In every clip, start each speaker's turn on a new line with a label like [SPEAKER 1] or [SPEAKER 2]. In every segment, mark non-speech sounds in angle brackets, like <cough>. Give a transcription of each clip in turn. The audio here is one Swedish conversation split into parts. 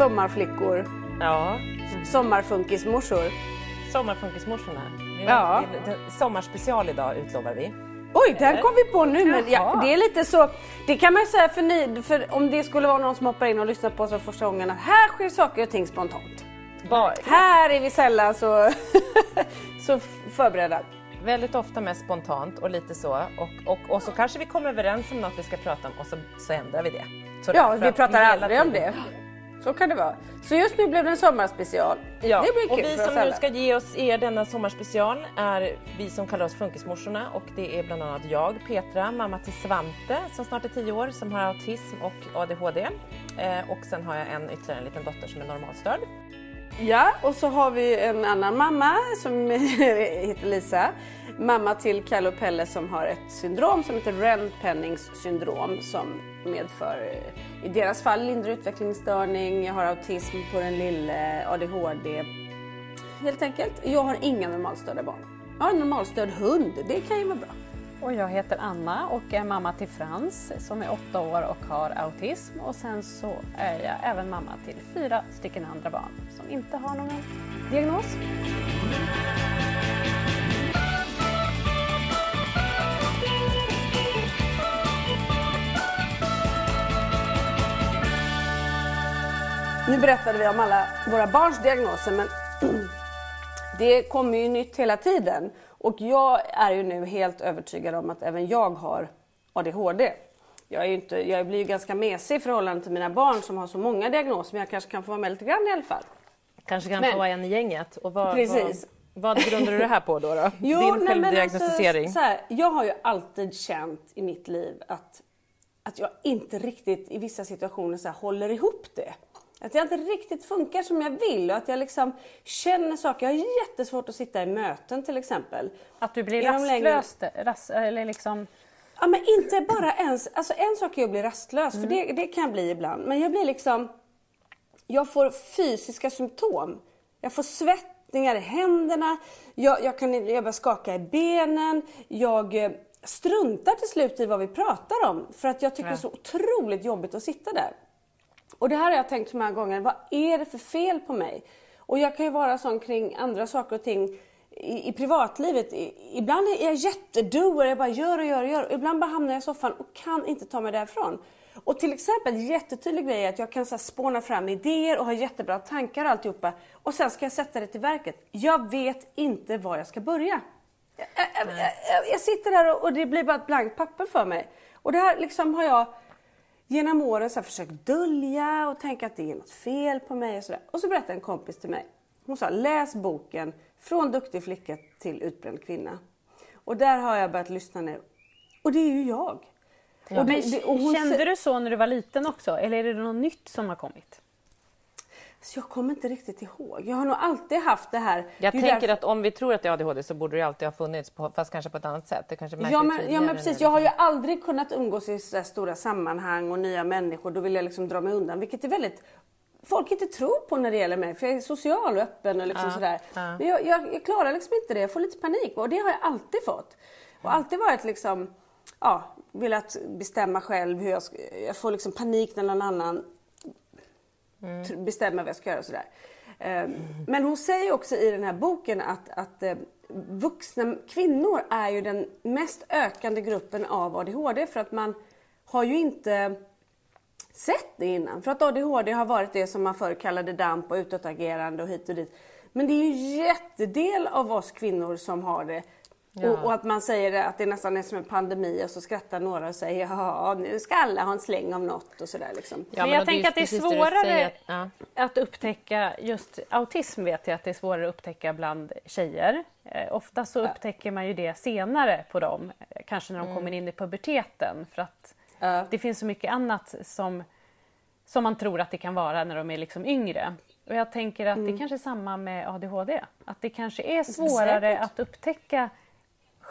[SPEAKER 1] Sommarflickor.
[SPEAKER 2] Ja,
[SPEAKER 1] Sommarfunkismorsor.
[SPEAKER 2] sommarfunkismorsorna.
[SPEAKER 1] Ja.
[SPEAKER 2] Sommarspecial idag utlovar vi.
[SPEAKER 1] Oj, den kom vi på nu. Men ja, det är lite så. Det kan man ju säga för, ni, för om det skulle vara någon som hoppar in och lyssnar på oss för första gången att här sker saker och ting spontant.
[SPEAKER 2] Bara,
[SPEAKER 1] Här är vi sällan så, <laughs> så förberedda.
[SPEAKER 2] väldigt ofta mest spontant och lite så. Och, och, och så kanske vi kommer överens om något vi ska prata om och så, så ändrar vi det. Så
[SPEAKER 1] Ja, vi pratar aldrig om det. Så kan det vara. Så just nu blev det en sommarspecial.
[SPEAKER 2] Ja,
[SPEAKER 1] Det blir
[SPEAKER 2] och
[SPEAKER 1] kul
[SPEAKER 2] vi
[SPEAKER 1] för oss
[SPEAKER 2] som nu ska ge oss er denna sommarspecial är vi som kallar oss Funkismorsorna och det är bland annat jag, Petra, mamma till Svante som snart är 10 år som har autism och ADHD. Eh, och sen har jag en ytterligare en liten dotter som är normalstörd.
[SPEAKER 1] Ja, och så har vi en annan mamma som <laughs> heter Lisa. Mamma till Kalle och Pelle som har ett syndrom som heter Rent-Pennings syndrom som medför eh, i deras fall lindrig utvecklingsstörning, jag har autism på den lille, ADHD. Helt enkelt. Jag har inga normalstörda barn. Jag har en normalstörd hund, det kan ju vara bra.
[SPEAKER 3] Och jag heter Anna och är mamma till Frans som är åtta år och har autism. Och sen så är jag även mamma till fyra stycken andra barn som inte har någon diagnos.
[SPEAKER 1] Nu berättade vi om alla våra barns diagnoser men <clears throat> det kommer ju nytt hela tiden. Och jag är ju nu helt övertygad om att även jag har ADHD. Jag, är inte, jag blir ju ganska mesig i förhållande till mina barn som har så många diagnoser men jag kanske kan få vara med lite grann i alla fall.
[SPEAKER 2] Kanske kan
[SPEAKER 1] Men-
[SPEAKER 2] få vara en i gänget. Och vad,
[SPEAKER 1] Precis.
[SPEAKER 2] Vad, vad grundar du det här på då? då? <laughs>
[SPEAKER 1] Jo,
[SPEAKER 2] Din
[SPEAKER 1] nej, men
[SPEAKER 2] självdiagnostisering?
[SPEAKER 1] Alltså, så här, jag har ju alltid känt i mitt liv att, att jag inte riktigt i vissa situationer så här, håller ihop det. Att jag inte riktigt funkar som jag vill och att jag liksom känner saker. Jag har jättesvårt att sitta i möten till exempel.
[SPEAKER 3] Att du blir rastlös, ras, eller liksom...
[SPEAKER 1] Ja men inte bara ens, alltså en sak är att bli rastlös för det, det kan jag bli ibland. Men jag blir liksom, jag får fysiska symptom. Jag får svettningar i händerna, jag, jag, kan, jag börjar skaka i benen, jag eh, struntar till slut i vad vi pratar om för att jag tycker det är så otroligt jobbigt att sitta där. Och det här har jag tänkt så många gånger, vad är det för fel på mig? Och jag kan ju vara sån kring andra saker och ting i, i privatlivet. I, ibland är jag jättedoer, jag bara gör och gör och gör. Och ibland bara hamnar jag i soffan och kan inte ta mig därifrån. Och till exempel jättetydlig grej är att jag kan så här, spåna fram idéer och ha jättebra tankar och alltihopa. Och sen ska jag sätta det till verket. Jag vet inte var jag ska börja. Jag, jag, jag, jag sitter där och, och det blir bara ett blankt papper för mig. Och det här liksom har jag genom åren så här försökt dölja och tänka att det är något fel på mig och sådär. Och så berättade en kompis till mig. Hon sa läs boken Från duktig flicka till utbränd kvinna. Och där har jag börjat lyssna nu. Och det är ju jag.
[SPEAKER 3] Och det, det, och Kände du så när du var liten också eller är det något nytt som har kommit?
[SPEAKER 1] Så jag kommer inte riktigt ihåg. Jag har nog alltid haft det här.
[SPEAKER 2] Jag tänker därför... att om vi tror att det är ADHD så borde det alltid ha funnits, på, fast kanske på ett annat sätt. Det kanske
[SPEAKER 1] ja, men, ja men precis. Jag har ju aldrig kunnat umgås i så stora sammanhang och nya människor. Då vill jag liksom dra mig undan, vilket är väldigt folk inte tror på när det gäller mig för jag är social och öppen och liksom ja, sådär. Ja. Men jag, jag, jag, klarar liksom inte det, jag får lite panik och det har jag alltid fått. Och alltid varit liksom, ja, velat bestämma själv hur jag ska, jag får liksom panik när någon annan mm. bestämma vad jag ska göra och sådär. Ehm, men hon säger också i den här boken att, att eh, vuxna kvinnor är ju den mest ökande gruppen av ADHD för att man har ju inte sett det innan. För att ADHD har varit det som man förr kallade damp och utåtagerande och hit och dit. Men det är ju en jättedel av oss kvinnor som har det. Ja. Och, och, att man säger att det nästan är som en pandemi och så skrattar några och säger ja nu ska alla ha en släng av något och sådär liksom.
[SPEAKER 3] Ja, men jag tänker att det är svårare att, ja. att upptäcka just autism vet jag att det är svårare att upptäcka bland tjejer. Eh, ofta så upptäcker man ju det senare på dem, kanske när de mm. kommer in i puberteten för att det finns så mycket annat som, som man tror att det kan vara när de är liksom yngre. Och jag tänker att mm. det kanske är samma med ADHD, att det kanske är svårare Säkert. att upptäcka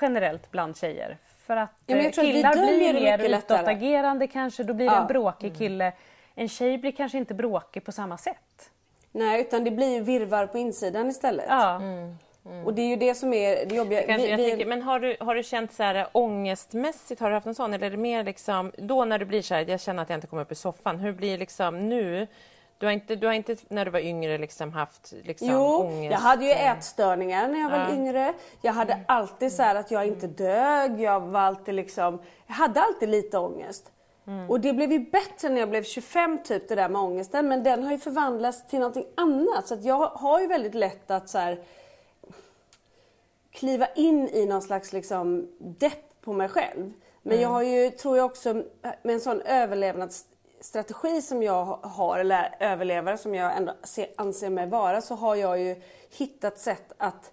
[SPEAKER 3] generellt bland tjejer. För att ja, eh, killar blir mer utåtagerande kanske, då blir det ja. en bråkig mm. kille. En tjej blir kanske inte bråkig på samma sätt.
[SPEAKER 1] Nej, utan det blir virvar på insidan istället.
[SPEAKER 3] Ja. Mm.
[SPEAKER 1] Mm. Och det är ju det som är det jobbiga.
[SPEAKER 2] Kanske, vi, vi... Tänker, men har du, har du känt så här ångestmässigt, har du haft en sån eller är det mer liksom då när du blir så här, jag känner att jag inte kommer upp i soffan, hur blir liksom nu? Du har inte, du har inte när du var yngre liksom haft liksom
[SPEAKER 1] jo,
[SPEAKER 2] ångest?
[SPEAKER 1] jag hade ju ätstörningar när jag var ja. yngre. Jag hade mm. alltid så att jag inte dög. Jag var alltid liksom, jag hade alltid lite ångest. Mm. Och det blev ju bättre när jag blev 25 typ det där med ångesten. Men den har ju förvandlats till någonting annat. Så att jag har ju väldigt lätt att så här, kliva in i någon slags liksom depp på mig själv. Men mm. jag har ju, tror jag också, med en sån överlevnads strategi som jag har, eller överlevare som jag ändå anser mig vara, så har jag ju hittat sätt att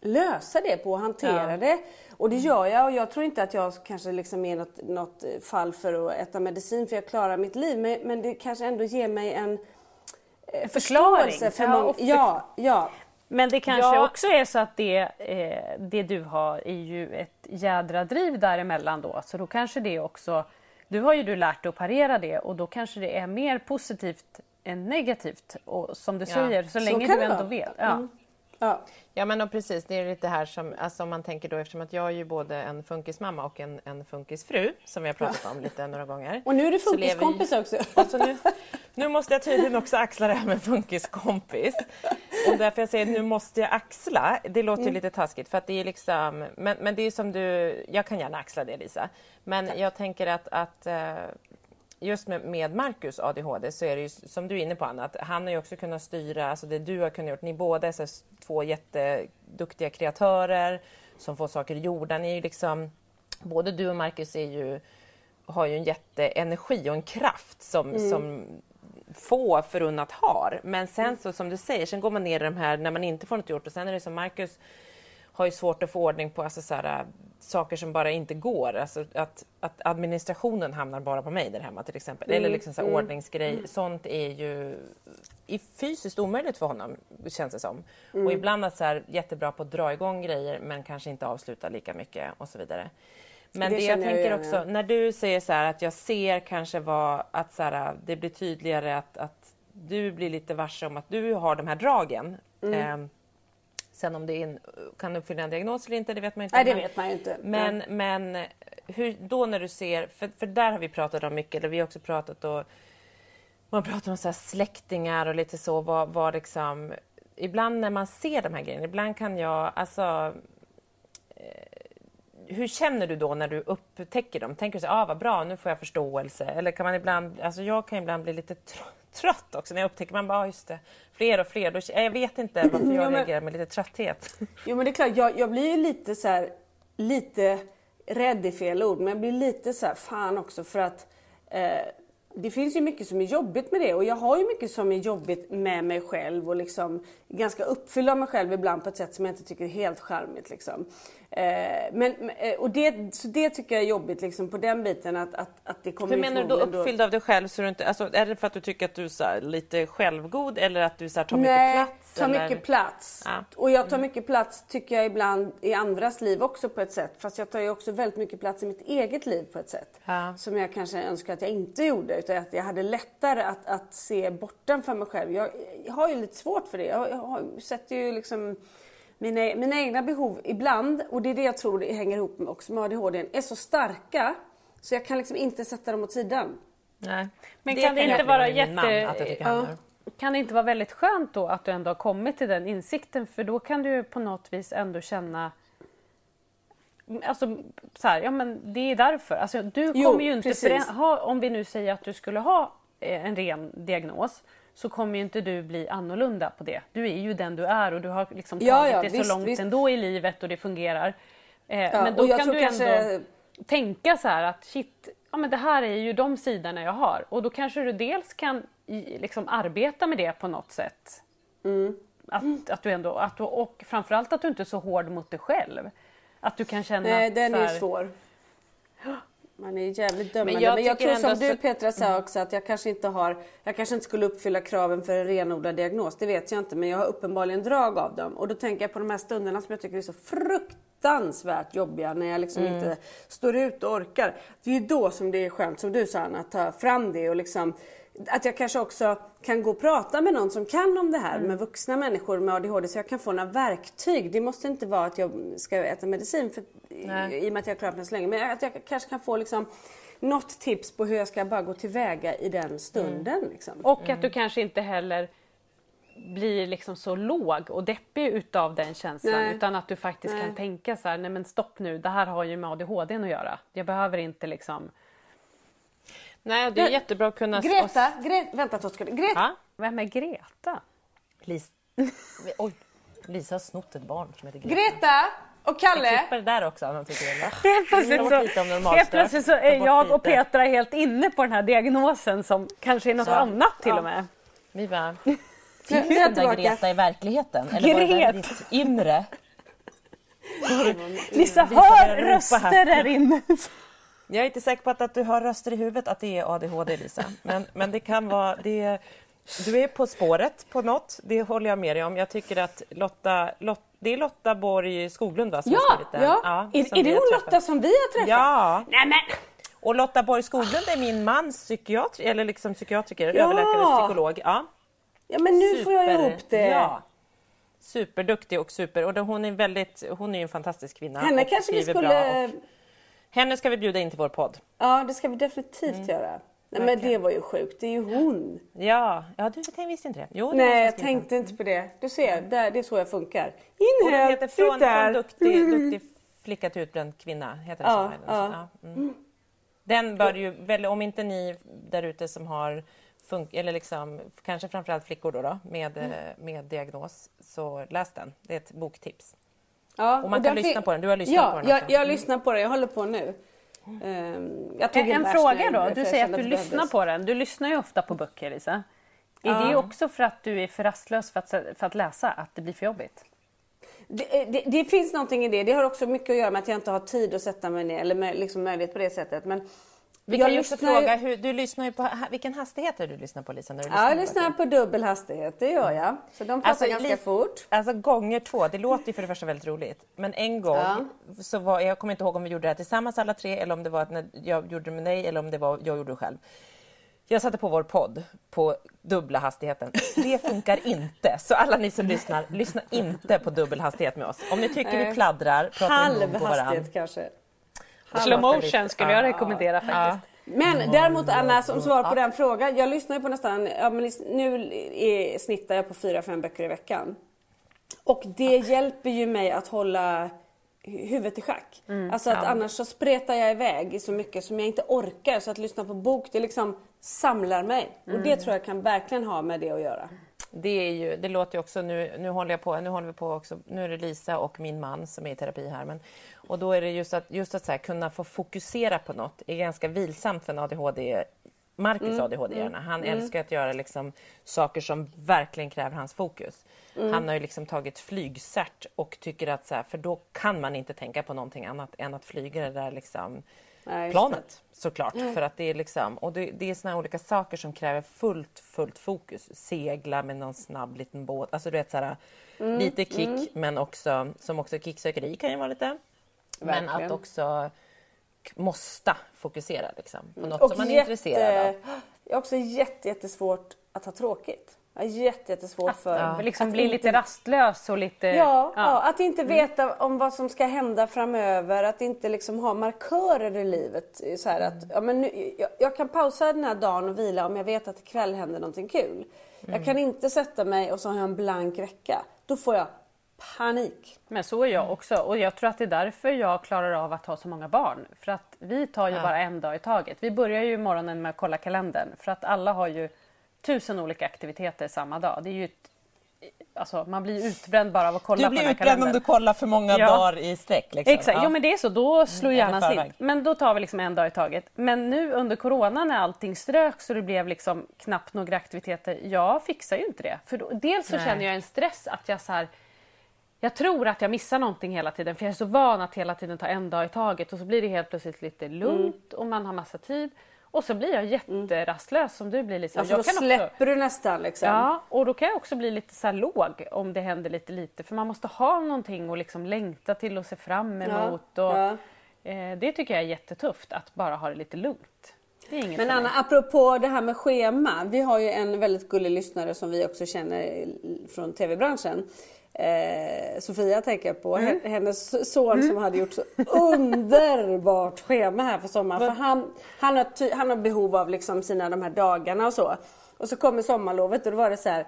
[SPEAKER 1] lösa det på och hantera ja. det. Och det gör jag och jag tror inte att jag kanske liksom är något, något fall för att äta medicin för jag klarar mitt liv. Men, men det kanske ändå ger mig en
[SPEAKER 3] eh, förklaring.
[SPEAKER 1] För ja, ja, ja.
[SPEAKER 3] Men det kanske ja. också är så att det, eh, det du har är ju ett jädra driv däremellan då. Så då kanske det också nu har ju du lärt dig att parera det och då kanske det är mer positivt än negativt. Och som du ja. säger, så länge så du ändå vet. Ja. Mm.
[SPEAKER 2] Ja. ja men precis, det är lite här som, alltså om man tänker då eftersom att jag är ju både en funkismamma och en, en funkisfru som vi har pratat om lite några gånger.
[SPEAKER 1] Och nu är du funkiskompis också.
[SPEAKER 2] Alltså nu, nu måste jag tydligen också axla det här med funkiskompis. Och därför jag säger nu måste jag axla, det låter ju mm. lite taskigt för att det är liksom, men, men det är som du, jag kan gärna axla det Lisa. Men Tack. jag tänker att, att eh, just med, med Marcus ADHD så är det ju som du är inne på Anna, att han har ju också kunnat styra, alltså det du har kunnat göra, ni båda är så två jätteduktiga kreatörer som får saker gjorda. Ni är ju liksom, både du och Marcus är ju, har ju en jätteenergi och en kraft som, mm. som få förunnat har. Men sen så som du säger, sen går man ner i de här när man inte får något gjort och sen är det som Marcus har ju svårt att få ordning på alltså så här, saker som bara inte går. Alltså att, att administrationen hamnar bara på mig där hemma till exempel. Mm. Eller liksom så här, mm. ordningsgrej. Mm. Sånt är ju fysiskt omöjligt för honom känns det som. Mm. Och ibland att så här, jättebra på att dra igång grejer men kanske inte avsluta lika mycket och så vidare. Men det, det jag tänker jag också, när du säger så här, att jag ser kanske vad, att så här, det blir tydligare att, att du blir lite varse om att du har de här dragen. Mm. Eh, Sen om det är en, kan uppfylla en diagnos eller inte, det vet man inte.
[SPEAKER 1] Nej, det vet man inte.
[SPEAKER 2] Men, men hur, då när du ser, för, för där har vi pratat om mycket, eller vi har också pratat och man pratar om så släktingar och lite så, vad, vad liksom, ibland när man ser de här grejerna, ibland kan jag, alltså eh, hur känner du då när du upptäcker dem? Tänker du så ah, vad bra, nu får jag förståelse? Eller kan man ibland, alltså jag kan ibland bli lite trött också när jag upptäcker, man bara, ah, just det, fler och fler. Då, jag vet inte varför jag <clears throat> reagerar med lite trötthet.
[SPEAKER 1] Jo men det är klart, jag, jag blir ju lite så här, lite rädd i fel ord, men jag blir lite så här, fan också för att eh, det finns ju mycket som är jobbigt med det och jag har ju mycket som är jobbigt med mig själv och liksom ganska uppfylld av mig själv ibland på ett sätt som jag inte tycker är helt charmigt. Liksom. Eh, men, eh, och det, så det tycker jag är jobbigt liksom, på den biten att, att, att det kommer
[SPEAKER 2] Hur menar du då uppfylld av dig själv? Så du inte, alltså, är det för att du tycker att du är lite självgod eller att du så här, tar
[SPEAKER 1] Nej,
[SPEAKER 2] mycket plats?
[SPEAKER 1] tar
[SPEAKER 2] eller?
[SPEAKER 1] mycket plats.
[SPEAKER 2] Ja.
[SPEAKER 1] Och jag tar mycket plats tycker jag ibland i andras liv också på ett sätt. Fast jag tar ju också väldigt mycket plats i mitt eget liv på ett sätt.
[SPEAKER 2] Ja.
[SPEAKER 1] Som jag kanske önskar att jag inte gjorde. Utan att jag hade lättare att, att se bortanför mig själv. Jag, jag har ju lite svårt för det. Jag, jag har, sätter ju liksom mina, mina egna behov ibland, och det är det jag tror det hänger ihop med också med ADHD, är så starka så jag kan liksom inte sätta dem åt sidan.
[SPEAKER 2] Nej.
[SPEAKER 3] Men kan det inte vara jätte-
[SPEAKER 2] man, att
[SPEAKER 1] Ja.
[SPEAKER 3] Kan det inte vara väldigt skönt då att du ändå har kommit till den insikten för då kan du ju på något vis ändå känna Alltså så här, ja men det är därför. Alltså, du
[SPEAKER 1] Jo,
[SPEAKER 3] kommer ju inte ha, om vi nu säger att du skulle ha eh, en ren diagnos så kommer ju inte du bli annorlunda på det. Du är ju den du är och du har liksom tagit
[SPEAKER 1] Ja, ja,
[SPEAKER 3] det
[SPEAKER 1] visst,
[SPEAKER 3] så långt
[SPEAKER 1] visst.
[SPEAKER 3] ändå i livet och det fungerar. Eh,
[SPEAKER 1] Ja,
[SPEAKER 3] men då kan du
[SPEAKER 1] kanske-
[SPEAKER 3] ändå tänka så här att shit, ja men det här är ju de sidorna jag har och då kanske du dels kan liksom arbeta med det på något sätt.
[SPEAKER 1] Mm.
[SPEAKER 3] Att, att du ändå, att du, och framförallt att du inte är så hård mot dig själv. Att du kan känna
[SPEAKER 1] Nej,
[SPEAKER 3] att
[SPEAKER 1] den
[SPEAKER 3] så
[SPEAKER 1] är
[SPEAKER 3] här-
[SPEAKER 1] svår. Man är jävligt dömande. Men
[SPEAKER 2] jag
[SPEAKER 1] men jag tror som du Petra sa också att jag kanske inte har, jag kanske inte skulle uppfylla kraven för en renodlad diagnos. Det vet jag inte. Men jag har uppenbarligen drag av dem. Och då tänker jag på de här stunderna som jag tycker är så fruktansvärt jobbiga när jag liksom inte står ut och orkar. Det är ju då som det är skönt, som du sa Anna, att ta fram det och liksom att jag kanske också kan gå och prata med någon som kan om det här, med vuxna människor med ADHD, så jag kan få några verktyg. Det måste inte vara att jag ska äta medicin för,
[SPEAKER 2] Nej.
[SPEAKER 1] i och med att jag har klarat mig så länge. Men att jag kanske kan få liksom, något tips på hur jag ska bara gå tillväga i den stunden. Liksom.
[SPEAKER 3] Och att du kanske inte heller blir liksom så låg och deppig utav den känslan
[SPEAKER 1] Nej.
[SPEAKER 3] utan att du faktiskt
[SPEAKER 1] Nej.
[SPEAKER 3] kan tänka så här, nej men stopp nu, det här har ju med ADHD att göra. Jag behöver inte liksom...
[SPEAKER 2] Nej, det är jättebra att kunna...
[SPEAKER 1] Greta, Gre vänta två sekunder. Greta,
[SPEAKER 2] Ja?
[SPEAKER 3] Vem är Greta?
[SPEAKER 2] Lis... <laughs> Oj, Lisa har snott ett barn som heter Greta.
[SPEAKER 1] Greta och Kalle.
[SPEAKER 2] Klipper det där också tycker.
[SPEAKER 3] Helt plötsligt, så, helt plötsligt så är jag och. Petra helt inne på den här diagnosen som kanske är något
[SPEAKER 2] Så.
[SPEAKER 3] annat till
[SPEAKER 1] Ja.
[SPEAKER 3] och med.
[SPEAKER 2] Vi bara... <laughs> Finns
[SPEAKER 1] är jag
[SPEAKER 2] den där. Greta i verkligheten? Eller var det ditt inre?
[SPEAKER 3] Lisa, hör
[SPEAKER 2] här.
[SPEAKER 3] röster där inne.
[SPEAKER 2] Jag är inte säker på att, att du har röster i huvudet att det är ADHD Lisa. Men, men det kan vara... Det, du är på spåret på något, det håller jag med dig om. Jag tycker att Lotta, Lot, det är Lotta Borg Skoglund va, som har
[SPEAKER 1] Ja,
[SPEAKER 2] skrivit den?
[SPEAKER 1] ja.
[SPEAKER 2] som
[SPEAKER 1] är, är det
[SPEAKER 2] har
[SPEAKER 1] hon. Lotta som vi har träffat?
[SPEAKER 2] Ja,
[SPEAKER 1] Nej men!
[SPEAKER 2] och Lotta Borg Skoglund är min mans psykiatri, eller liksom psykiatriker,
[SPEAKER 1] Ja.
[SPEAKER 2] överläkare, psykolog. Ja.
[SPEAKER 1] Ja men nu får jag
[SPEAKER 2] Super-
[SPEAKER 1] ihop det.
[SPEAKER 2] Ja. Superduktig och super. Och hon är väldigt, hon är en fantastisk kvinna.
[SPEAKER 1] Henne kanske vi skulle...
[SPEAKER 2] Henne ska vi bjuda in till vår podd.
[SPEAKER 1] Ja det ska vi definitivt göra. Nej men det var ju sjukt, det är ju hon.
[SPEAKER 2] Ja, ja du jag visste inte det. Jo, det
[SPEAKER 1] Nej jag tänkte inte på det. Du ser, där, det är så jag funkar.
[SPEAKER 2] den
[SPEAKER 1] Inhält,
[SPEAKER 2] heter från,
[SPEAKER 1] där.
[SPEAKER 2] från duktig, duktig flicka till utbränd kvinna. Heter det
[SPEAKER 1] Ja,
[SPEAKER 2] så?
[SPEAKER 1] ja.
[SPEAKER 2] Ja, mm. Den bör ju, väl, om inte ni där ute som har funk, eller liksom, kanske framförallt flickor då, då med,
[SPEAKER 1] Mm.
[SPEAKER 2] eh, med diagnos, så läs den. Det är ett boktips.
[SPEAKER 1] Ja,
[SPEAKER 2] Och man kan
[SPEAKER 1] den
[SPEAKER 2] lyssna på den. Du har lyssnat
[SPEAKER 1] ja,
[SPEAKER 2] på den
[SPEAKER 1] jag,
[SPEAKER 2] också.
[SPEAKER 1] jag
[SPEAKER 2] Mm.
[SPEAKER 1] lyssnar på den. Jag håller på nu. Jag tog
[SPEAKER 3] En, en fråga
[SPEAKER 1] jag
[SPEAKER 3] då, du
[SPEAKER 1] jag
[SPEAKER 3] säger att du lyssnar
[SPEAKER 1] behövdes.
[SPEAKER 3] på den. Du lyssnar ju ofta på böcker Lisa. Är
[SPEAKER 1] Ja.
[SPEAKER 3] det också för att du är för rastlös för att, för att läsa, att det blir för jobbigt?
[SPEAKER 1] Det, det, det finns någonting i det. Det har också mycket att göra med att jag inte har tid att sätta mig ner eller med, liksom möjlighet på det sättet. Men
[SPEAKER 2] Vi
[SPEAKER 1] jag
[SPEAKER 2] kan ju också
[SPEAKER 1] lyssnar
[SPEAKER 2] fråga, hur, du lyssnar ju på, vilken hastighet är du lyssnar på Lisa? När du
[SPEAKER 1] Ja, jag
[SPEAKER 2] på
[SPEAKER 1] lyssnar
[SPEAKER 2] böcker?
[SPEAKER 1] på dubbel hastighet, det gör jag. Så de pratar
[SPEAKER 2] Alltså,
[SPEAKER 1] ganska
[SPEAKER 2] li-
[SPEAKER 1] fort.
[SPEAKER 2] Alltså gånger två, det låter ju för det första väldigt roligt. Men en gång,
[SPEAKER 1] Ja.
[SPEAKER 2] så var, jag kommer inte ihåg om vi gjorde det här tillsammans alla tre eller om det var när jag gjorde det med dig eller om det var jag gjorde det själv. Jag satte på vår podd på dubbla hastigheten. Det funkar inte. Så alla ni som lyssnar, lyssna inte på dubbel hastighet med oss. Om ni tycker vi pladdrar, pratar i
[SPEAKER 1] Halv
[SPEAKER 2] mun på varandra.
[SPEAKER 1] hastighet kanske.
[SPEAKER 3] Slow motion skulle jag rekommendera faktiskt.
[SPEAKER 1] Men däremot Anna, som svar på den frågan. Jag lyssnar ju på nästan, ja, men nu är, snittar jag på fyra fem böcker i veckan. Och det hjälper ju mig att hålla hu- huvudet i schack. Alltså att annars så spretar jag iväg så mycket som jag inte orkar. Så att lyssna på bok, det liksom samlar mig. Och det tror jag kan verkligen ha med det att göra.
[SPEAKER 2] Det, är ju, det låter ju också, nu, nu håller jag på, nu håller vi på också, nu är det Lisa och min man som är i terapi här. Men, och då är det just att, just att så här, kunna få fokusera på något är ganska vilsamt för en ADHD Marcus mm. ADHD-hjärna. Han mm. älskar att göra liksom saker som verkligen kräver hans fokus. Mm. Han har ju liksom tagit flygcert och tycker att så här, för då kan man inte tänka på någonting annat än att flyga det där liksom Nej, planet såklart. Mm. För att det är liksom, och det, det är såna olika saker som kräver fullt, fullt fokus. Segla med någon snabb liten båt, alltså du vet såhär mm. lite kick mm. men också som också kicksökeri kan ju vara lite. Verkligen. Men att också måste fokusera liksom, på mm. något och som man är jätte, intresserad av.
[SPEAKER 1] Det är också jätte, jättesvårt att ha tråkigt. Jätte, jättesvårt för...
[SPEAKER 3] Ja. Liksom att bli inte... lite rastlös och lite...
[SPEAKER 1] Ja, ja. ja, att inte mm. veta om vad som ska hända framöver, att inte liksom ha markörer i livet. Så här att, ja, men nu, jag, jag, kan pausa den här dagen och vila om jag vet att ikväll händer någonting kul. Mm. Jag kan inte sätta mig och så har jag en blank vecka. Då får jag panik.
[SPEAKER 3] Men så är jag också och jag tror att det är därför jag klarar av att ha så många barn. För att vi tar ju ja. bara en dag i taget. Vi börjar ju morgonen med att kolla kalendern för att alla har ju tusen olika aktiviteter samma dag. Det är ju ett, alltså, man blir utbränd bara av att kolla
[SPEAKER 2] på
[SPEAKER 3] den
[SPEAKER 2] kalendern. Du blir utbränd om du kollar för många ja. dagar i sträck. Liksom.
[SPEAKER 3] Exakt, ja. jo men det är så. Då slår mm, hjärnan slint. Men då tar vi liksom en dag i taget. Men nu under corona när allting ströks och det blev liksom knappt några aktiviteter. Jag fixar ju inte det. För då, dels så Nej. känner jag en stress att jag så här, jag tror att jag missar någonting hela tiden för jag är så van att hela tiden ta en dag i taget och så blir det helt plötsligt lite lugnt mm. och man har massa tid. Och så blir jag jätterastlös som du blir Lisa.
[SPEAKER 1] Alltså,
[SPEAKER 3] jag
[SPEAKER 1] då släpper också... du nästan liksom.
[SPEAKER 3] Ja, och då kan jag också bli lite så låg om det händer lite lite för man måste ha någonting att liksom längta till och se fram emot. Ja, och, ja. Eh, det tycker jag är jättetufft att bara ha det lite lugnt.
[SPEAKER 1] Det Men Anna, apropå det här med schema. Vi har ju en väldigt gullig lyssnare som vi också känner från tv-branschen eh, Sofia tänker på. Mm. Hennes son mm. som hade gjort så underbart schema här för sommaren. För han, han, har, han har behov av liksom sina de här dagarna och så. Och så kommer sommarlovet och då var det så här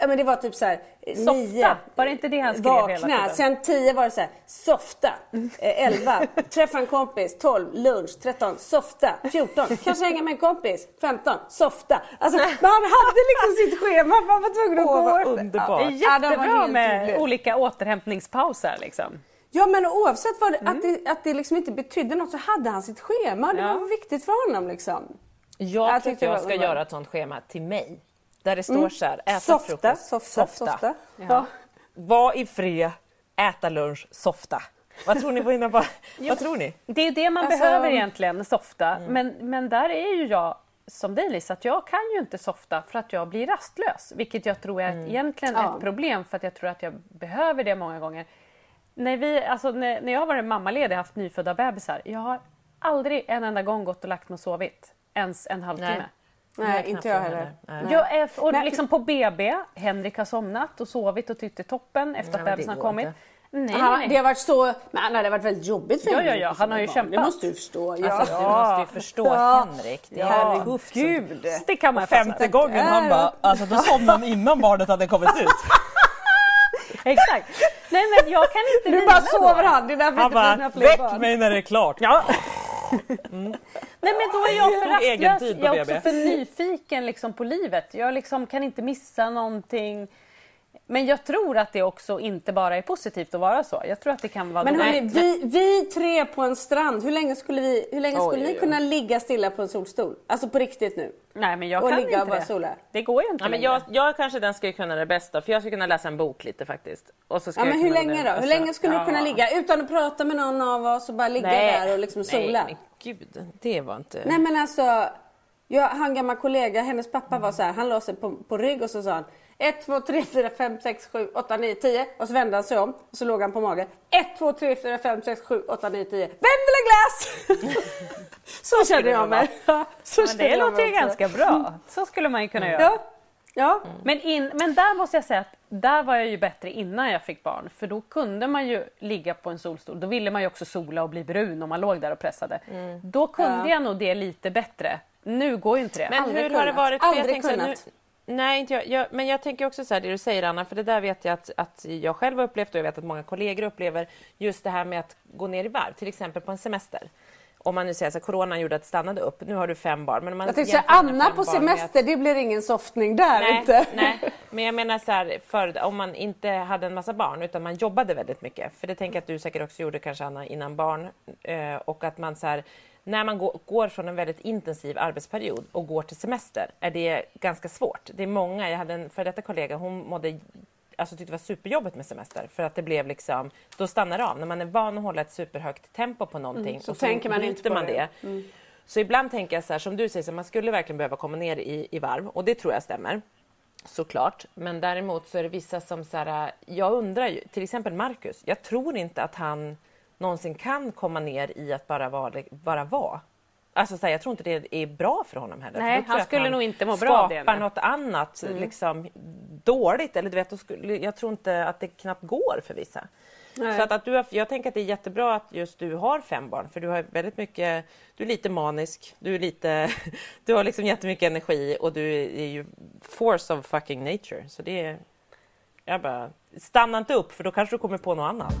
[SPEAKER 1] Ja men det var typ såhär
[SPEAKER 3] Softa, nio, var det inte det han skrev vakna. hela tiden?
[SPEAKER 1] Sen tio var det såhär, softa. Eh, elva, <laughs> träffa en kompis. Tolv, lunch. Tretton, softa. Fjorton, kanske hänga med en kompis. Femton, softa. Alltså men han hade liksom sitt schema han var tvungen att
[SPEAKER 2] Åh,
[SPEAKER 1] gå.
[SPEAKER 2] Vad underbart.
[SPEAKER 3] Ja, jättebra med tydligt. olika återhämtningspauser liksom.
[SPEAKER 1] Ja men oavsett vad mm. att, det, att det liksom inte betydde något så hade han sitt schema. Det ja. var viktigt för honom liksom.
[SPEAKER 2] Jag, jag tycker jag ska göra ett sånt schema till mig. Där det står mm. så här, äta
[SPEAKER 1] softa,
[SPEAKER 2] frukost,
[SPEAKER 1] softa, softa. softa. Ja.
[SPEAKER 2] Var i fred, äta lunch, softa. Vad tror ni på? <laughs> Vad tror ni?
[SPEAKER 3] Det är det man alltså... behöver egentligen, softa. Mm. Men, men där är ju jag som dig Lisa, att jag kan ju inte softa för att jag blir rastlös. Vilket jag tror är mm. egentligen ja. ett problem för att jag tror att jag behöver det många gånger. När, vi, alltså, när, när jag har varit mammaledig och haft nyfödda bebisar, jag har aldrig en enda gång gått och lagt mig och sovit. Ens en halvtimme. Nej.
[SPEAKER 1] Nej, inte jag heller.
[SPEAKER 3] Jag är, och Nej. liksom på BB, Henrik har somnat och sovit och tyckt toppen efter att bebisen har kommit.
[SPEAKER 1] Nej, han, Det har varit så, men det har varit väldigt jobbigt för
[SPEAKER 3] ja, Ja, ja, han har ju kämpat.
[SPEAKER 1] Det måste du förstå. Ja.
[SPEAKER 2] Alltså, du måste ju förstå ja. Henrik. Det är ja. tufft.
[SPEAKER 3] Gud. Det kan man
[SPEAKER 2] Femte gången han bara, alltså då somnade han innan barnet hade kommit ut. <laughs>
[SPEAKER 3] Exakt. Nej men jag kan inte
[SPEAKER 1] Nu bara sover han, det är därför
[SPEAKER 2] han bara, väck mig när det är klart.
[SPEAKER 3] Ja. Mm. Nej men då är jag för rastlös. Jag är också för nyfiken liksom, på livet. Jag liksom kan inte missa någonting. Men jag tror att det också inte bara är positivt att vara så. Jag tror att det kan vara...
[SPEAKER 1] Men hörni, vi, vi tre på en strand, hur länge skulle, vi, hur länge skulle oj, ni kunna ligga stilla på en solstol? Alltså på riktigt nu?
[SPEAKER 3] Nej men jag och kan ligga inte
[SPEAKER 1] och bara Sola.
[SPEAKER 3] Det går ju inte
[SPEAKER 2] ja, men jag, jag kanske den skulle kunna det bästa för jag skulle kunna läsa en bok lite faktiskt. Och så
[SPEAKER 1] ja men hur länge då? Hur länge skulle ja. du kunna ligga utan att prata med någon av oss och bara ligga Nej. där och liksom sola?
[SPEAKER 2] Nej, gud, det var inte...
[SPEAKER 1] Nej men alltså, jag har en gammal kollega, hennes pappa var så här, han la sig på, på rygg och så sa han 1, 2, 3, 4, 5, 6, 7, 8, 9, 10 och så vände han sig om och så låg han på magen. 1, 2, 3, 4, 5, 6, 7, 8, 9, 10. Vänd eller glass! <laughs> så känner jag mig.
[SPEAKER 3] så men det låter ju ganska bra. Så skulle man ju kunna göra.
[SPEAKER 1] Ja. Ja.
[SPEAKER 3] Mm. Men, in, men där måste jag säga att där var jag ju bättre innan jag fick barn för då kunde man ju ligga på en solstol. Då ville man ju också sola och bli brun om man låg där och pressade. Mm. Då kunde ja. jag nog det lite bättre. Nu går ju inte det.
[SPEAKER 2] Men Aldrig hur kunnat. har det varit? Aldrig kunnat. Nu, nej, inte jag, jag, men jag tänker också så här, det du säger Anna, för det där vet jag att, att jag själv har upplevt och jag vet att många kollegor upplever just det här med att gå ner i varv, till exempel på en semester om man nu säger att coronan gjorde att det stannade upp. Nu har du fem barn. Men man
[SPEAKER 1] jag tänkte säga Anna på semester, att... det blir ingen softning där
[SPEAKER 2] nej,
[SPEAKER 1] inte. <laughs>
[SPEAKER 2] Nej, men jag menar så här, för, om man inte hade en massa barn utan man jobbade väldigt mycket. För det tänker jag att du säkert också gjorde kanske Anna innan barn. Eh, och att man så här, när man går, från en väldigt intensiv arbetsperiod och går till semester är det ganska svårt. Det är många, jag hade en före detta kollega, hon mådde alltså tyckte det var superjobbigt med semester för att det blev liksom, då stannar det av. När man är van att hålla ett superhögt tempo på någonting mm,
[SPEAKER 1] så och så tänker man inte på man det. det. Mm.
[SPEAKER 2] Så ibland tänker jag så här, som du säger, så man skulle verkligen behöva komma ner i, i varv och det tror jag stämmer. Såklart, men däremot så är det vissa som så här, jag undrar ju, till exempel Marcus, jag tror inte att han någonsin kan komma ner i att bara vara. Bara vara. Alltså, så här, jag tror inte det är bra för honom heller.
[SPEAKER 3] Nej, han skulle han nog inte må bra av det.
[SPEAKER 2] skapar något annat mm. liksom, dåligt. Eller, du vet, jag tror inte att det knappt går för vissa. Nej. Så att, att du har, jag tänker att det är jättebra att just du har fem barn för du har väldigt mycket, du är lite manisk, du är lite, <laughs> du har liksom jättemycket energi och du är ju force of fucking nature. Så det är, jag bara, stanna inte upp för då kanske du kommer på något annat.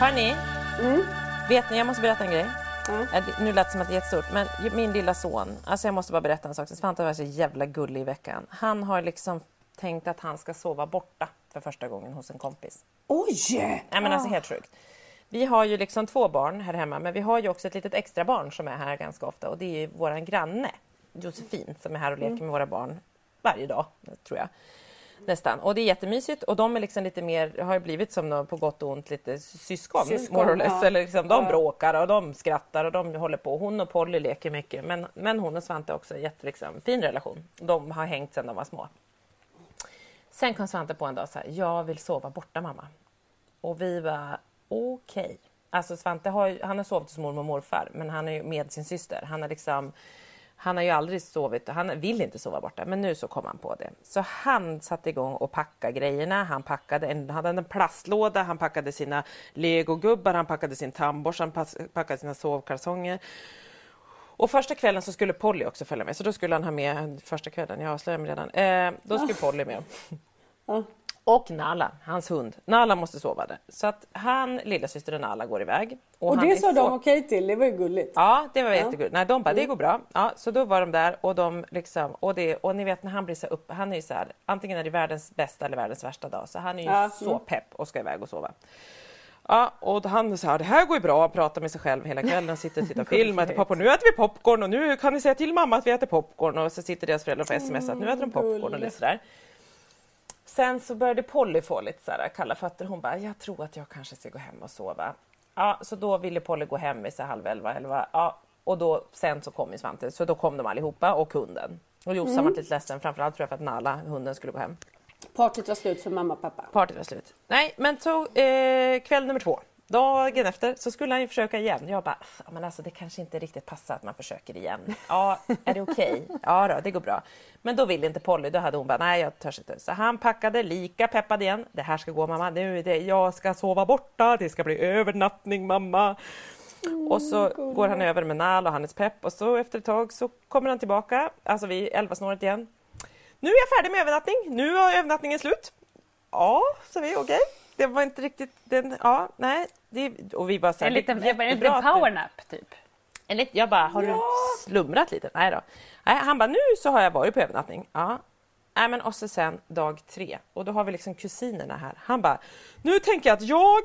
[SPEAKER 2] Hörni, mm. vet ni, jag måste berätta en grej. Mm. Nu lät det som att det är jättestort, men min lilla son, alltså jag måste bara berätta en sak. Svante var så jävla gullig i veckan. Han har liksom tänkt att han ska sova borta för första gången hos en kompis.
[SPEAKER 1] Oj!
[SPEAKER 2] Nej men alltså helt sjukt. Vi har ju liksom två barn här hemma, men vi har ju också ett litet extra barn som är här ganska ofta och det är ju våran granne Josefin som är här och leker mm. med våra barn varje dag, tror jag. Nästan. Och det är jättemysigt och de är liksom lite mer, har blivit som på gott och ont lite syskon, syskon more or less. Ja. Eller liksom, de ja. bråkar och de skrattar och de håller på. Hon och Polly leker mycket men, men hon och Svante har också en jätte, liksom, fin relation. De har hängt sedan de var små. Sen kom Svante på en dag så här, jag vill sova borta mamma. Och vi var okej. Okay. Alltså Svante har, han har sovit hos mormor och morfar men han är ju med sin syster. Han har liksom han har ju aldrig sovit, han vill inte sova borta, men nu så kom han på det. Så han satte igång och packa grejerna. Han packade en, hade en plastlåda, han packade sina legogubbar, han packade sin tandborste, han packade sina sovkalsonger. Och första kvällen så skulle Polly också följa med, så då skulle han ha med första kvällen, jag avslöjar mig redan. Eh, då skulle Polly med. Och Nala, hans hund. Nala måste sova där. Så att han, och Nala går iväg.
[SPEAKER 1] Och, och det sa så... de okej till, det var ju gulligt.
[SPEAKER 2] Ja, det var ja. jättegulligt. Nej, de bara, det mm. går bra. Ja, så då var de där och de liksom, och, det, och ni vet när han blir så upp, han är ju så här, antingen är det världens bästa eller världens värsta dag, så han är ju ja. så mm. pepp och ska iväg och sova. Ja, och han sa det här går ju bra, pratar med sig själv hela kvällen, sitter och tittar <laughs> film, äter popcorn. Nu äter vi popcorn och nu kan ni säga till mamma att vi äter popcorn och så sitter deras föräldrar och smsar att nu äter de popcorn och lite sådär. Sen så började Polly få lite så kalla fötter. Hon bara, jag tror att jag kanske ska gå hem och sova. Ja, så då ville Polly gå hem vid halv elva, elva. Ja, och då, sen så kom ju Svante, så då kom de allihopa och hunden. Och Jossan mm. var lite ledsen, framförallt tror jag för att Nala, hunden, skulle gå hem.
[SPEAKER 1] Partyt var slut för mamma och pappa.
[SPEAKER 2] Partyt var slut. Nej, men så eh, kväll nummer två. Dagen efter så skulle han ju försöka igen. Jag bara, men alltså det kanske inte riktigt passar att man försöker igen. Ja, är det okej? Okay? Ja då, det går bra. Men då ville inte Polly, då hade hon bara, nej jag törs inte. Så han packade lika peppad igen. Det här ska gå mamma, nu är det, jag ska sova borta, det ska bli övernattning mamma. Mm, och så God. går han över med Nal och Hannes pepp och så efter ett tag så kommer han tillbaka, alltså vid elvasnåret igen. Nu är jag färdig med övernattning, nu är övernattningen slut. Ja, så vi okej. Okay det var inte riktigt den, ja, nej. Det, och vi bara så
[SPEAKER 3] här, en liten, en liten powernap typ?
[SPEAKER 2] En lit, jag bara, har ja. du slumrat lite? Nej då. Nej, han bara, nu så har jag varit på övernattning. Ja. Nej, men och så sen dag tre och då har vi liksom kusinerna här. Han bara, nu tänker jag att jag,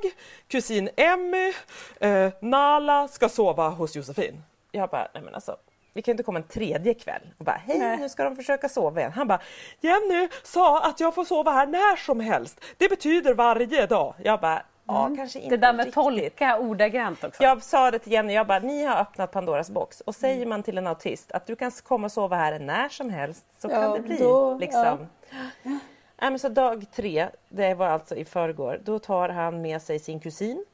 [SPEAKER 2] kusin Emmy, eh, Nala ska sova hos Josefin. Jag bara, nej men alltså vi kan inte komma en tredje kväll och bara hej Nej. nu ska de försöka sova igen. Han bara Jenny sa att jag får sova här när som helst. Det betyder varje dag. Jag bara Ja, mm. kanske inte
[SPEAKER 3] det där med riktigt. tolka ordagrant också.
[SPEAKER 2] Jag sa det till Jenny, jag bara, ni har öppnat Pandoras box och säger mm. man till en autist att du kan komma och sova här när som helst så ja, kan det bli då, liksom. Ja. Ja, så dag tre, det var alltså i förrgår, då tar han med sig sin kusin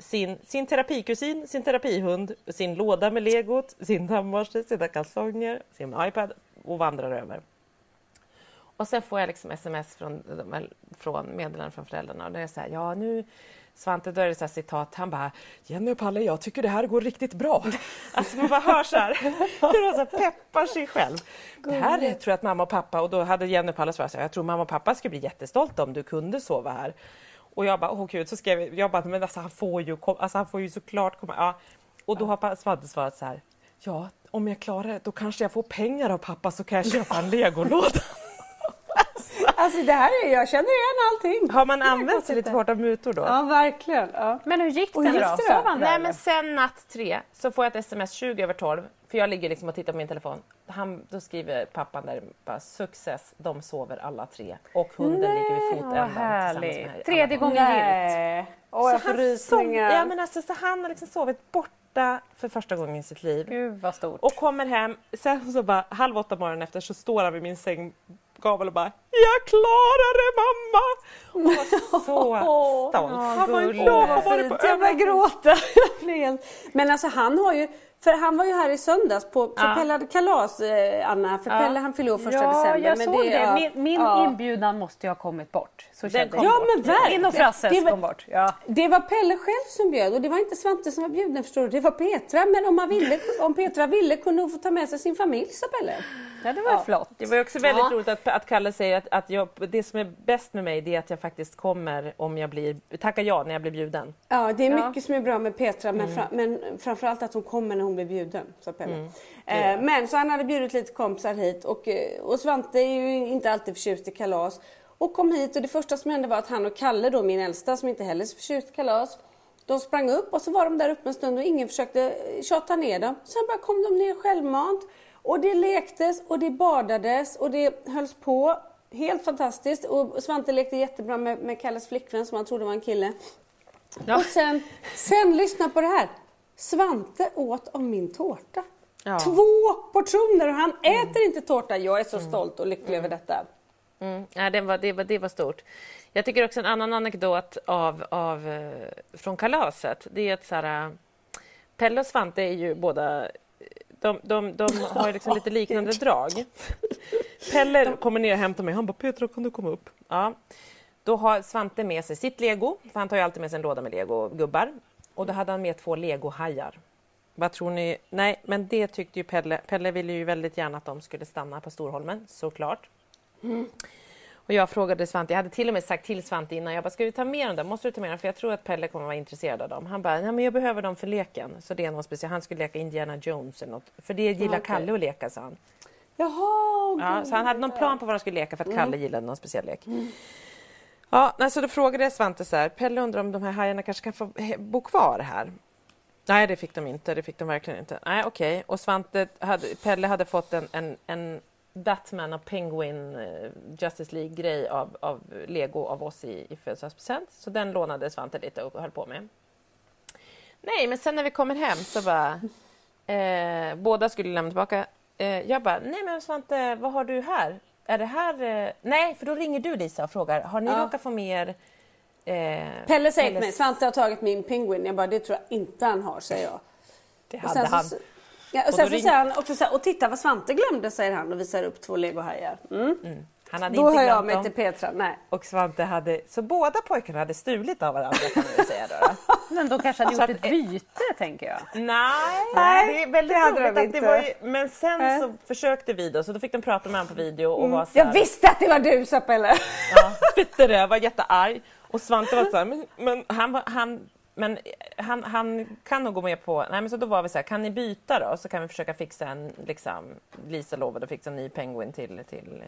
[SPEAKER 2] sin, sin terapikusin, sin terapihund, sin låda med legot, sin tandborste, sina kalsonger, sin iPad och vandrar över. Och sen får jag liksom sms från, från meddelanden från föräldrarna och det är så här, ja nu Svante, då är det så citat, han bara Jenny och Palle, jag tycker det här går riktigt bra. <laughs> Alltså man bara hör så här, hur han så peppar sig själv. Det här är, tror jag att mamma och pappa, och då hade Jenny och Palle svarat så här, jag tror mamma och pappa skulle bli jättestolta om du kunde sova här. Och jag bara, åh gud, så skrev jag, jag bara, men alltså han får ju, alltså, han får ju såklart komma. Ja. Och då har Svante svarat så här, ja, om jag klarar det, då kanske jag får pengar av pappa så kan jag köpa en <laughs> legolåda.
[SPEAKER 1] alltså det här är, jag känner igen allting.
[SPEAKER 2] Har man använt sig lite hårt av mutor då?
[SPEAKER 1] Ja, verkligen. Ja.
[SPEAKER 3] Men hur gick
[SPEAKER 1] gick
[SPEAKER 3] då?
[SPEAKER 1] då?
[SPEAKER 2] Nej men sen natt tre så får jag ett sms 20 över 12 för jag ligger liksom och tittar på min telefon. Han, då skriver pappan där bara success, de sover alla tre och hunden ligger vid fotändan tillsammans med.
[SPEAKER 3] Tredje gången gillt.
[SPEAKER 1] Nej. Åh, jag får rysningar.
[SPEAKER 2] ja, men alltså, så han har liksom sovit borta för första gången i sitt liv.
[SPEAKER 3] Gud vad stort.
[SPEAKER 2] Och kommer hem, sen så bara halv åtta morgonen efter så står han vid min sänggavel och bara Jag klarar det mamma! Och var så <laughs> stolt. Han var ju
[SPEAKER 3] gulligt.
[SPEAKER 2] jag
[SPEAKER 1] börjar gråta. <laughs> Men alltså han har ju, för han var ju här i söndags på, för
[SPEAKER 2] Ja.
[SPEAKER 1] Kalas eh, Anna, för Pelle han fyllde år första
[SPEAKER 3] ja,
[SPEAKER 1] december.
[SPEAKER 3] jag
[SPEAKER 1] men
[SPEAKER 3] såg det.
[SPEAKER 1] ja,
[SPEAKER 3] Min, min
[SPEAKER 1] ja.
[SPEAKER 3] inbjudan måste ju ha kommit bort. Så
[SPEAKER 2] Den
[SPEAKER 3] kände
[SPEAKER 2] kom.
[SPEAKER 1] Ja men verkligen.
[SPEAKER 3] In och Frasses
[SPEAKER 1] Det var-
[SPEAKER 3] kom bort. Ja.
[SPEAKER 1] Det var Pelle själv som bjöd och det var inte Svante som var bjuden förstår du. Det var Petra. Men om, man ville, om Petra ville kunde hon få ta med sig sin familj sa Pelle.
[SPEAKER 3] Ja, det var flott.
[SPEAKER 2] Det var också väldigt
[SPEAKER 1] Ja.
[SPEAKER 2] roligt att, att Kalle säger att, att jag, det som är bäst med mig det är att jag faktiskt kommer om jag blir, tackar ja när jag blir bjuden.
[SPEAKER 1] Ja det är
[SPEAKER 3] Ja.
[SPEAKER 1] mycket som är bra med Petra men, fra, men framförallt att hon kommer när hon blir bjuden sa Pelle. Eh, men så han hade bjudit lite kompisar hit och, eh, och Svante är ju inte alltid förtjust i kalas. Och kom hit och det första som hände var att han och Kalle då min äldsta som inte heller är så förtjust i kalas. De sprang upp och så var de där uppe en stund och ingen försökte eh, tjata ner dem. Sen bara kom de ner självmant. Och det lektes och det badades och det hölls på. Helt fantastiskt. Och Svante lekte jättebra med, med Kalles flickvän som han trodde var en kille. Och sen, sen lyssna på det här. Svante åt av min tårta.
[SPEAKER 2] Ja.
[SPEAKER 1] Två portioner och han äter inte tårta. Jag är så stolt och lycklig över detta.
[SPEAKER 2] Mm. Ja, det, var, det, var, det var stort. Jag tycker också en annan anekdot av, av, eh, från kalaset. Det är att så här, eh, Pelle och Svante är ju båda... De, de, de har liksom lite liknande drag. Pelle kommer ner och hämtar mig. Han bara “Petra, kan du komma upp?” ja. Då har Svante med sig sitt lego, för han tar ju alltid med sig en låda med legogubbar. Och då hade han med två legohajar. Vad tror ni? Nej, men det tyckte ju Pelle. Pelle ville ju väldigt gärna att de skulle stanna på Storholmen, såklart. Och jag frågade Svante, jag hade till och med sagt till Svante innan, jag bara, ska du ta med dem där? Måste du ta med dem? För jag tror att Pelle kommer vara intresserad av dem. Han bara, ja men jag behöver dem för leken. Så det är någon speciell, han skulle leka Indiana Jones eller något. För det gillar
[SPEAKER 1] okej.
[SPEAKER 2] Kalle att leka, sa han.
[SPEAKER 1] Jaha,
[SPEAKER 2] Ja, så han hade någon plan på vad de skulle leka för att Kalle gillade någon speciell lek. Ja, nej, så då frågade jag Svante så här, Pelle undrar om de här hajarna kanske kan få bo kvar här? Nej, det fick de inte. Det fick de verkligen inte. Nej, okej. Och Svante hade, Pelle hade fått en, en, en Batman och Penguin eh, Justice League-grej av, av Lego av oss i, i födelsedagspresent. Så den lånade Svante lite och höll på med. Nej, men sen när vi kommer hem så bara... Eh, båda skulle lämna tillbaka. Eh, jag bara, nej men Svante, vad har du här? Är det här... Eh... Nej, för då ringer du Lisa och frågar, har ni
[SPEAKER 1] Ja.
[SPEAKER 2] råkat få med er... Eh,
[SPEAKER 1] Pelle säger till mig, Svante har tagit min penguin. Jag bara, det tror jag inte han har, säger jag.
[SPEAKER 2] Det hade
[SPEAKER 1] sen
[SPEAKER 2] han.
[SPEAKER 1] Ja, och
[SPEAKER 2] Och
[SPEAKER 1] sen
[SPEAKER 2] då
[SPEAKER 1] så
[SPEAKER 2] ring-
[SPEAKER 1] säger han också så här, och titta vad Svante glömde, säger han och visar upp två legohajar. Mm.
[SPEAKER 2] Han hade
[SPEAKER 1] Då
[SPEAKER 2] inte
[SPEAKER 1] hör jag mig till Petra. Nej.
[SPEAKER 2] Och Svante hade... Så båda pojkarna hade stulit av varandra kan man säga då. då. <laughs>
[SPEAKER 3] Men de kanske hade
[SPEAKER 2] Så
[SPEAKER 3] gjort
[SPEAKER 2] att-
[SPEAKER 3] ett byte, tänker jag.
[SPEAKER 2] Nej,
[SPEAKER 1] Nej,
[SPEAKER 2] det är väldigt
[SPEAKER 1] det hade
[SPEAKER 2] roligt
[SPEAKER 1] de
[SPEAKER 2] att det
[SPEAKER 1] inte.
[SPEAKER 2] var ju, Men sen
[SPEAKER 1] Nej.
[SPEAKER 2] så försökte vi då, så då fick de prata med honom på video och var så här,
[SPEAKER 1] Jag visste att det var du, sa Pelle.
[SPEAKER 2] Ja, Twitterade, var jättearg. Och Svante var så här, men, men han, var- han, men han, han kan nog gå med på... Nej, men så då var vi så här, kan ni byta då? Så kan vi försöka fixa en... Liksom, Lisa lovade att fixa en ny penguin till, till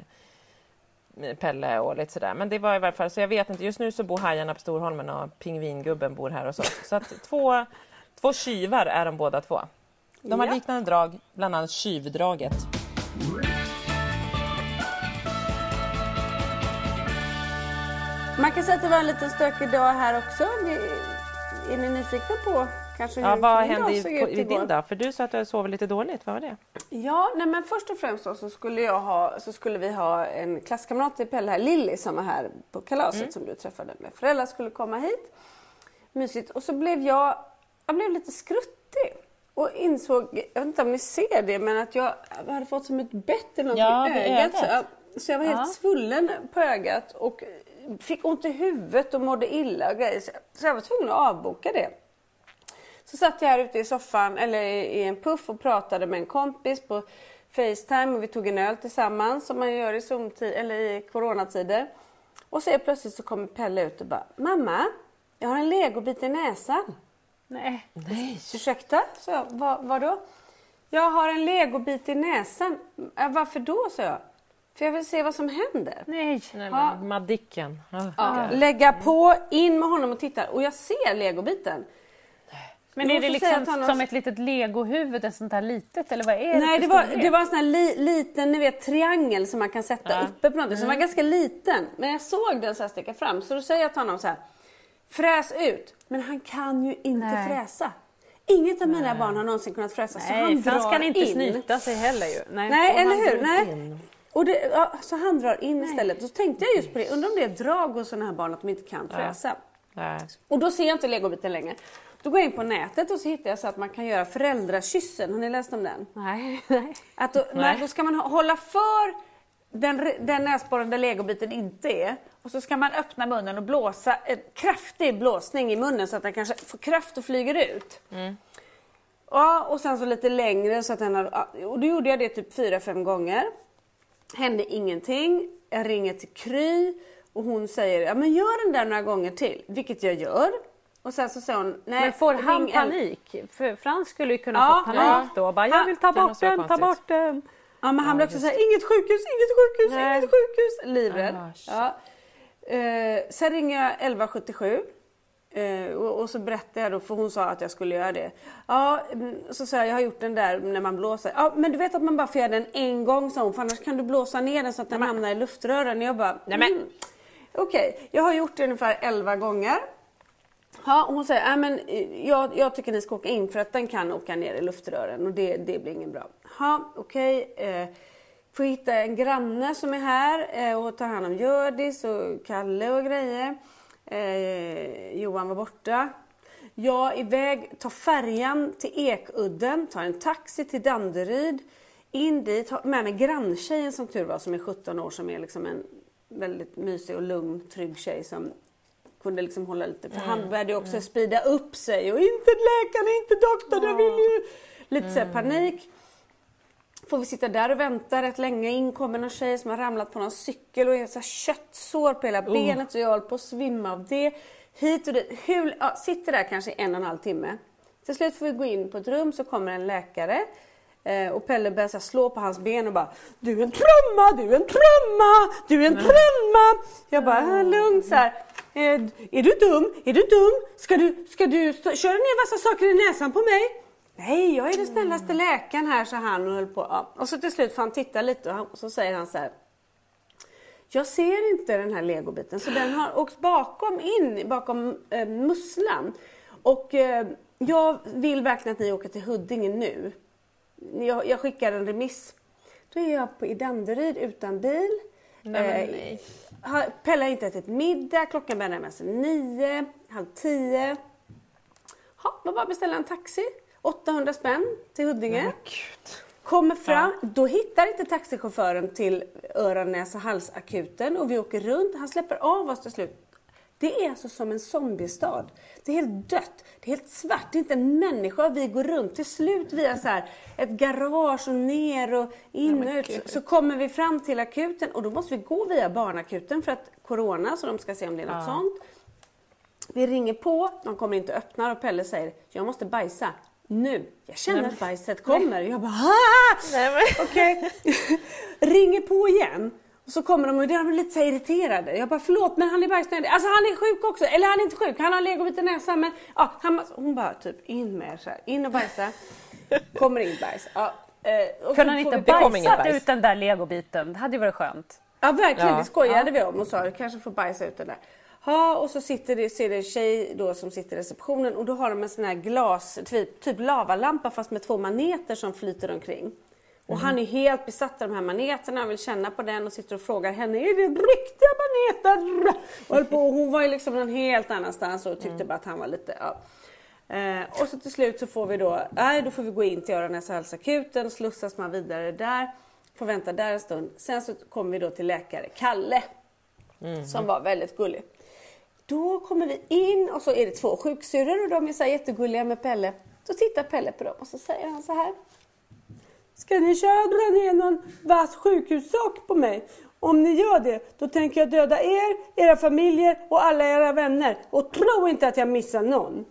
[SPEAKER 2] eh, Pelle och lite sådär. Men det var i varje fall, så jag vet inte. Just nu så bor hajarna på Storholmen och pingvingubben bor här och så. Så att två, två tjuvar är de båda två. De har
[SPEAKER 1] Ja.
[SPEAKER 2] liknande drag, bland annat tjuvdraget.
[SPEAKER 1] Man kan säga att det var en liten stökig dag här också. Är ni nyfikna på kanske hur
[SPEAKER 2] Ja, vad hände
[SPEAKER 1] dag
[SPEAKER 2] i,
[SPEAKER 1] såg
[SPEAKER 2] på,
[SPEAKER 1] ut
[SPEAKER 2] i din dag? För du sa att du sovit lite dåligt. Vad var det?
[SPEAKER 1] Ja, nej men först och främst så skulle, jag ha, så skulle vi ha en klasskamrat till Pelle här, Lilly, som var här på kalaset
[SPEAKER 2] Mm.
[SPEAKER 1] som du träffade med föräldrar skulle komma hit. Mysigt. Och så blev jag, jag blev lite skruttig och insåg, jag vet inte om ni ser det, men att jag hade fått som ett bett eller något
[SPEAKER 2] Ja,
[SPEAKER 1] i ögat.
[SPEAKER 2] ögat.
[SPEAKER 1] Så jag, så jag var helt
[SPEAKER 3] Ja.
[SPEAKER 1] svullen på ögat och fick ont i huvudet och mådde illa och grejer. Så- jag var tvungen att avboka det. Så satt jag här ute i soffan eller i en puff och pratade med en kompis på Facetime och vi tog en öl tillsammans som man gör i, Zoom-tid- eller i coronatider. Och så plötsligt så kommer Pelle ut och bara Mamma, jag har en legobit i näsan.
[SPEAKER 3] Nej.
[SPEAKER 2] Nej.
[SPEAKER 1] Ursäkta? Så jag, vad, vadå? Jag har en legobit i näsan. "Ja, Varför då? sa jag. För jag vill se vad som händer.
[SPEAKER 3] Nej.
[SPEAKER 2] Nej Madicken. Oh,
[SPEAKER 1] ja. Lägga på, in med honom och titta. Och jag ser legobiten.
[SPEAKER 3] Men är det liksom som har... ett litet legohuvud, ett sånt här litet eller vad är
[SPEAKER 1] det? Nej, det var, det var en sån här li, liten ni vet, triangel som man kan sätta ja. uppe på någonting, mm. som var mm. ganska liten. Men jag såg den så här sticka fram, så då säger jag till honom så här, fräs ut. Men han kan ju inte Nej. fräsa. Inget av mina Nej. barn har någonsin kunnat fräsa
[SPEAKER 3] Nej,
[SPEAKER 1] så han drar
[SPEAKER 3] han
[SPEAKER 1] kan
[SPEAKER 3] inte
[SPEAKER 1] in.
[SPEAKER 3] snyta sig heller ju.
[SPEAKER 1] Nej, Nej eller hur? Nej. Och det, ja, så han drar in istället. Då tänkte jag just på det, undrar om det är drag hos sådana här barn att de inte kan fräsa. Ja. Och då ser jag inte legobiten längre. Då går jag in på nätet och så hittar jag så att man kan göra föräldrakyssen. Har ni läst om den?
[SPEAKER 3] Nej. nej.
[SPEAKER 1] Att då, nej. då ska man hålla för den, den näsborren där legobiten inte är. Och så ska man öppna munnen och blåsa en kraftig blåsning i munnen så att den kanske får kraft och flyger ut. Mm. Ja, och sen så lite längre så att den har, och då gjorde jag det typ fyra fem gånger. Hände ingenting. Jag ringer till Kry och hon säger ja men gör den där några gånger till, vilket jag gör. Och sen så sa hon, nej.
[SPEAKER 3] Men får han panik? En... För Frans skulle ju kunna ja, få panik ja. då. Bara, jag vill ta bort den, ta bort den.
[SPEAKER 1] Ja men han blev också såhär, inget sjukhus, inget sjukhus, nej. inget sjukhus. Livrädd. Ja. eh, sen ringer jag 1177. Eh, och, och, så berättade jag då, för hon sa att jag skulle göra det. Ja, mm, så sa jag, jag har gjort den där när man blåser. Ja, men du vet att man bara får göra den en gång, sa hon, för annars kan du blåsa ner den så att den hamnar i luftrören. Och jag bara, mm. okej, okay. jag har gjort det ungefär 11 gånger. Ja, hon säger, äh, men eh, jag, jag tycker ni ska åka in för att den kan åka ner i luftrören och det, det blir inget bra. Ja, okej. Okay. Eh, får hitta en granne som är här eh, och tar hand om Gördis och Kalle och grejer. Eh, Johan var borta. Jag är iväg, tar färjan till Ekudden, tar en taxi till Danderyd. In dit, har med mig granntjejen som tur var som är 17 år som är liksom en väldigt mysig och lugn, trygg tjej som kunde liksom hålla lite, för mm. han började också mm. sprida upp sig och inte läkaren, inte doktorn, jag vill ju... Lite mm. panik. Får vi sitta där och vänta rätt länge. In kommer någon tjej som har ramlat på någon cykel och är så köttsår på hela oh. benet så jag håller på att svimma av det. Hit och dit. Hur, ja, sitter där kanske en och en halv timme. Till slut får vi gå in på ett rum så kommer en läkare eh, och Pelle börjar så slå på hans ben och bara Du är en trumma, du är en trumma, du är en trumma. Jag bara, lugnt så här. Är, är du dum? Är du dum? Ska du, ska du köra ner massa saker i näsan på mig? Nej, jag är den snällaste läkaren här, så han och höll på. Ja. Och så till slut får han titta lite och, så säger han så här. Jag ser inte den här legobiten så den har åkt bakom in, bakom eh, musslan. Och eh, jag vill verkligen att ni åker till Huddinge nu. Jag, jag skickar en remiss. Då är jag på, i Danderyd utan bil.
[SPEAKER 2] Nej, eh, nej.
[SPEAKER 1] Pelle har inte ätit middag, klockan börjar närma sig nio, halv tio. Ha, då bara beställa en taxi. 800 spänn till Huddinge. Kommer fram, ja. då hittar inte taxichauffören till öron, näsa, halsakuten och vi åker runt. Han släpper av oss till slut. Det är alltså som en zombiestad. Det är helt dött. Det är helt svart. Det är inte en människa. Vi går runt. Till slut via så här, ett garage och ner och in och ut så kommer vi fram till akuten och då måste vi gå via barnakuten för att corona så de ska se om det är något ja. sånt. Vi ringer på, de kommer inte och öppnar och Pelle säger jag måste bajsa nu. Jag känner att bajset kommer. Jag bara Okej. Okay. <laughs> ringer på igen. Och så kommer de och de är lite så irriterade. Jag bara förlåt men han är bajsnödig. Alltså han är sjuk också. Eller han är inte sjuk, han har legobit i näsan. Men ja, han, hon bara typ in med så här. In och bajsa. Kommer in bajs. Ja,
[SPEAKER 3] eh, Kunde han inte bajsat ut den där legobiten? Det hade ju varit skönt.
[SPEAKER 1] Ja verkligen, ja. det skojade ja. vi om och sa att kanske får bajsa ut den där. Ja, och så sitter det, ser det en tjej då som sitter i receptionen och då har de en sån här glas, typ, typ lavalampa fast med två maneter som flyter omkring. Och han är helt besatt av de här maneterna, han vill känna på den och sitter och frågar henne, är det riktiga maneter? Och, på, och hon var ju liksom någon helt annanstans och tyckte mm. bara att han var lite, ja. Eh, och så till slut så får vi då, nej då får vi gå in till öron näsa halsakuten, slussas man vidare där, får vänta där en stund. Sen så kommer vi då till läkare Kalle, mm. som var väldigt gullig. Då kommer vi in och så är det två sjuksyrror och de är så jättegulliga med Pelle. Då tittar Pelle på dem och så säger han så här. Ska ni köra dra ner någon vass sjukhussak på mig? Om ni gör det, då tänker jag döda er, era familjer och alla era vänner. Och tro inte att jag missar någon.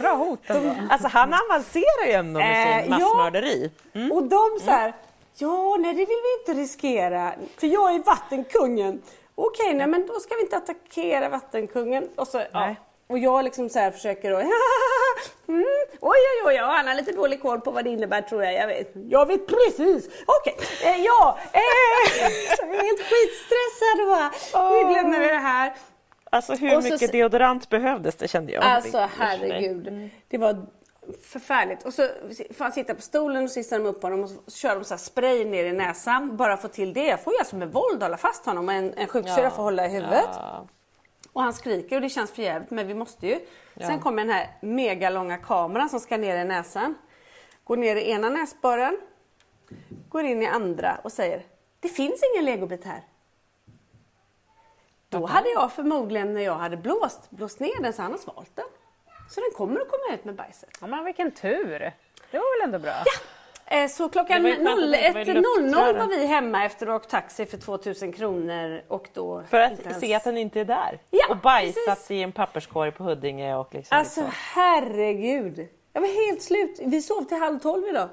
[SPEAKER 3] Bra hot ändå.
[SPEAKER 2] Alltså han avancerar ju ändå med sin äh, massmörderi.
[SPEAKER 1] Mm. Och de så här, Ja, nej det vill vi inte riskera. För jag är vattenkungen. Okej, nej men då ska vi inte attackera vattenkungen. Och, så, ja. och jag liksom så här försöker då, <laughs> mm, oj oj oj, han har lite dålig koll på vad det innebär tror jag. Jag vet, jag vet precis. Okej, eh, ja, eh, så <laughs> jag är helt skitstressad och bara, nu glömmer vi det här.
[SPEAKER 2] Alltså hur mycket deodorant behövdes det kände jag.
[SPEAKER 1] Alltså herregud. Det var förfärligt. Och så får han sitta på stolen och så hissar de upp honom och så kör de så spray ner i näsan. Bara få till det. Jag får ju alltså med våld hålla fast honom och en, en sjuksyrra ja. får hålla i huvudet. Ja. Och han skriker och det känns för jävligt men vi måste ju. Ja. Sen kommer den här megalånga kameran som ska ner i näsan. Går ner i ena näsborren, går in i andra och säger Det finns ingen legobit här. Då hade jag förmodligen när jag hade blåst, blåst ner den så han har svalt den. Så den kommer att komma ut med bajset.
[SPEAKER 3] Ja, men vilken tur! Det var väl ändå bra?
[SPEAKER 1] Ja! Eh, så klockan 01.00 var vi hemma efter att ha åkt taxi för 2000 kronor och då...
[SPEAKER 2] För att ens... se att den inte är där?
[SPEAKER 1] Ja,
[SPEAKER 2] och bajsat precis. i en papperskorg på Huddinge och liksom...
[SPEAKER 1] Alltså liksom. herregud! Jag var helt slut. Vi sov till halv tolv idag.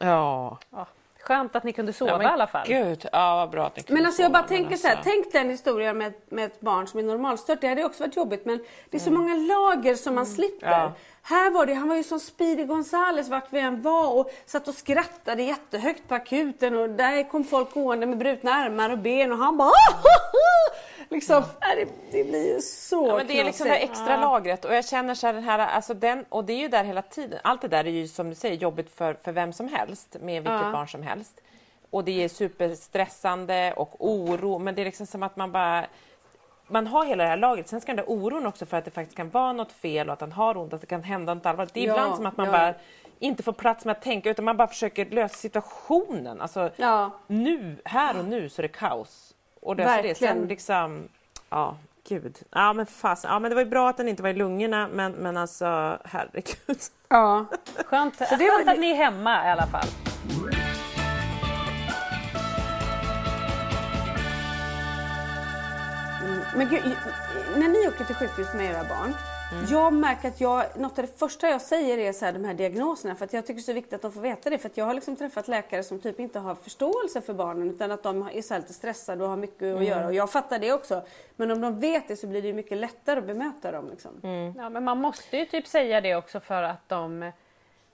[SPEAKER 2] Ja. ja.
[SPEAKER 3] Skönt att ni kunde sova ja, i alla fall.
[SPEAKER 2] Gud, ja vad bra att ni kunde
[SPEAKER 1] Men alltså jag bara tänker
[SPEAKER 2] alltså...
[SPEAKER 1] så här, tänk den historien med, med ett barn som är normalstört. Det hade också varit jobbigt men det är så mm. många lager som man mm. slipper. Ja. Här var det, han var ju som Speedy Gonzales vart vi än var och satt och skrattade jättehögt på akuten och där kom folk gående med brutna armar och ben och han bara liksom, ja. det, det, blir ju så
[SPEAKER 2] ja, men Det är liksom det extra ja. lagret och jag känner så här, den här, alltså den, och det är ju där hela tiden. Allt det där är ju som du säger jobbigt för, för vem som helst med vilket ja. barn som helst. Och det är superstressande och oro, men det är liksom som att man bara man har hela det här lagret. Sen ska den där oron också för att det faktiskt kan vara något fel och att han har ont, att det kan hända något allvarligt. Det är ja, ibland som att man ja. bara inte får plats med att tänka utan man bara försöker lösa situationen. Alltså ja. nu, här och nu så är det kaos. Och löser det. Sen liksom, ja, gud. Ja men fast, ja men det var ju bra att den inte var i lungorna men, men alltså herregud.
[SPEAKER 3] Ja, <laughs> skönt, så det var... att ni är hemma i alla fall.
[SPEAKER 1] Men gud, när ni åker till sjukhus med era barn, mm. jag märker att jag, något av det första jag säger är så här, de här diagnoserna för att jag tycker det är så viktigt att de får veta det. För att jag har liksom träffat läkare som typ inte har förståelse för barnen utan att de är så lite stressade och har mycket mm. att göra. Och jag fattar det också. Men om de vet det så blir det mycket lättare att bemöta dem. Liksom.
[SPEAKER 3] Mm. Ja, men man måste ju typ säga det också för att de,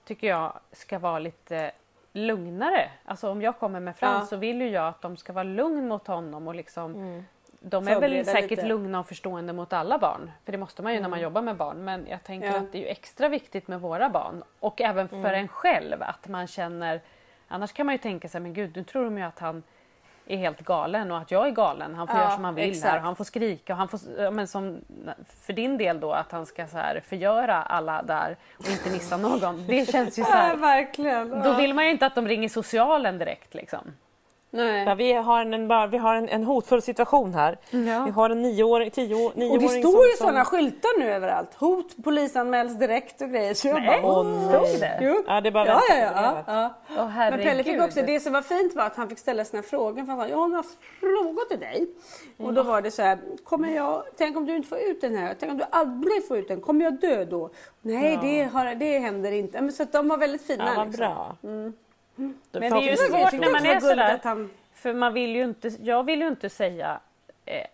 [SPEAKER 3] tycker jag, ska vara lite lugnare. Alltså om jag kommer med Frans ja. så vill ju jag att de ska vara lugn mot honom och liksom mm de är väl säkert lite. lugna och förstående mot alla barn. För det måste man ju mm. när man mm. jobbar med barn. Men jag tänker ja. att det är extra viktigt med våra barn. Och även för mm. en själv att man känner... Annars kan man ju tänka sig, men gud nu tror de ju att han är helt galen och att jag är galen. Han får ja, göra som han vill exakt. här han får skrika och han får, men som för din del då att han ska så här förgöra alla där och inte missa någon. Det känns ju så här, <laughs>
[SPEAKER 1] ja, verkligen.
[SPEAKER 3] Då vill man ju inte att de ringer socialen direkt liksom.
[SPEAKER 2] Nej. Ja, vi har, en, vi har en, en hotfull situation här. Ja. Vi har en nioåring, tio, nioåring
[SPEAKER 1] Och det står ju som, sådana skyltar nu överallt. Hot, polisanmäls direkt och grejer. Så
[SPEAKER 3] nej, bara, oh, stod det?
[SPEAKER 1] Jo.
[SPEAKER 2] Ja, det är bara
[SPEAKER 1] ja, ja, ja, ja. Oh, Men Pelle fick också, det som var fint var att han fick ställa sina frågor. För han sa, jag har några frågor till dig. Mm. Och då var det så här, kommer jag, tänk om du inte får ut den här, tänk om du aldrig får ut den, kommer jag dö då? Nej, det, har, det händer inte. Men så att de var väldigt fina.
[SPEAKER 2] Ja, vad liksom. bra. Mm.
[SPEAKER 3] Men det är ju svårt när man är sådär. Han... För man vill ju inte, jag vill ju inte säga eh,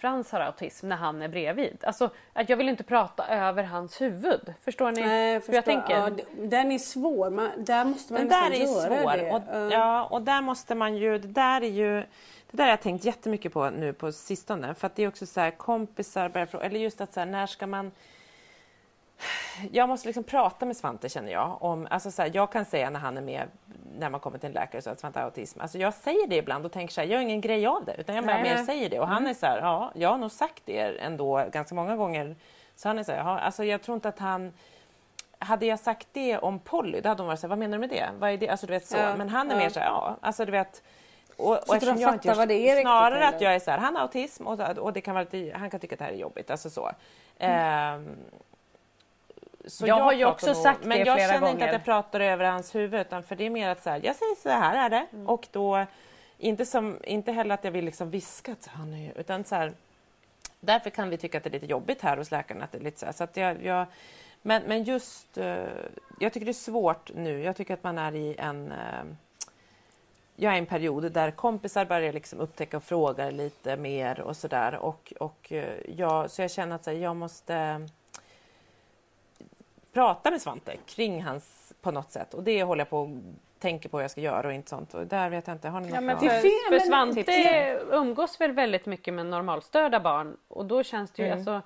[SPEAKER 3] Frans har autism när han är bredvid. Alltså, att jag vill inte prata över hans huvud. Förstår ni
[SPEAKER 1] Nej, jag
[SPEAKER 3] hur jag tänker? Ja,
[SPEAKER 1] den är svår. Man, där måste man den där är svår. Det.
[SPEAKER 2] Och, ja, och där måste man ju... Det där är ju... Det där har jag tänkt jättemycket på nu på sistone. För att det är också så här kompisar börjar fråga, eller just att så här, när ska man jag måste liksom prata med Svante känner jag. Om, alltså så här, jag kan säga när han är med, när man kommer till en läkare så att Svante har autism. Alltså jag säger det ibland och tänker så här, jag gör ingen grej av det. Utan jag bara mer säger det. Och han mm. är så här, ja, jag har nog sagt det ändå ganska många gånger. Så han är så här, ja, alltså jag tror inte att han hade jag sagt det om Polly, då hade hon varit så här, vad menar du med det? Vad är det? Alltså du vet så. Ja, Men han är ja. mer så här, ja, alltså du vet.
[SPEAKER 1] Och, och eftersom jag inte vad det är
[SPEAKER 2] snarare
[SPEAKER 1] riktigt,
[SPEAKER 2] att jag är så här, han har autism och, och det kan vara lite, han kan tycka att det här är jobbigt. Alltså så. Mm. Um,
[SPEAKER 3] så jag, jag har ju också sagt
[SPEAKER 2] men
[SPEAKER 3] det flera gånger.
[SPEAKER 2] Men jag känner inte att jag pratar över hans huvud utan för det är mer att så här, jag säger så här är det mm. och då inte, som, inte heller att jag vill liksom viska att han är utan så här, därför kan vi tycka att det är lite jobbigt här hos läkaren att det är lite så här, så att jag, jag men, men just, uh, jag tycker det är svårt nu. Jag tycker att man är i en uh, jag är i en period där kompisar börjar liksom upptäcka och fråga lite mer och sådär. Och, och eh, jag, så jag känner att jag måste prata med Svante kring hans på något sätt. Och det håller jag på att tänka på vad jag ska göra och inte sånt. Och där vet jag inte, har ni
[SPEAKER 3] ja,
[SPEAKER 2] något
[SPEAKER 3] men för, för Svante umgås väl väldigt mycket med normalstörda barn och då känns det ju, mm. alltså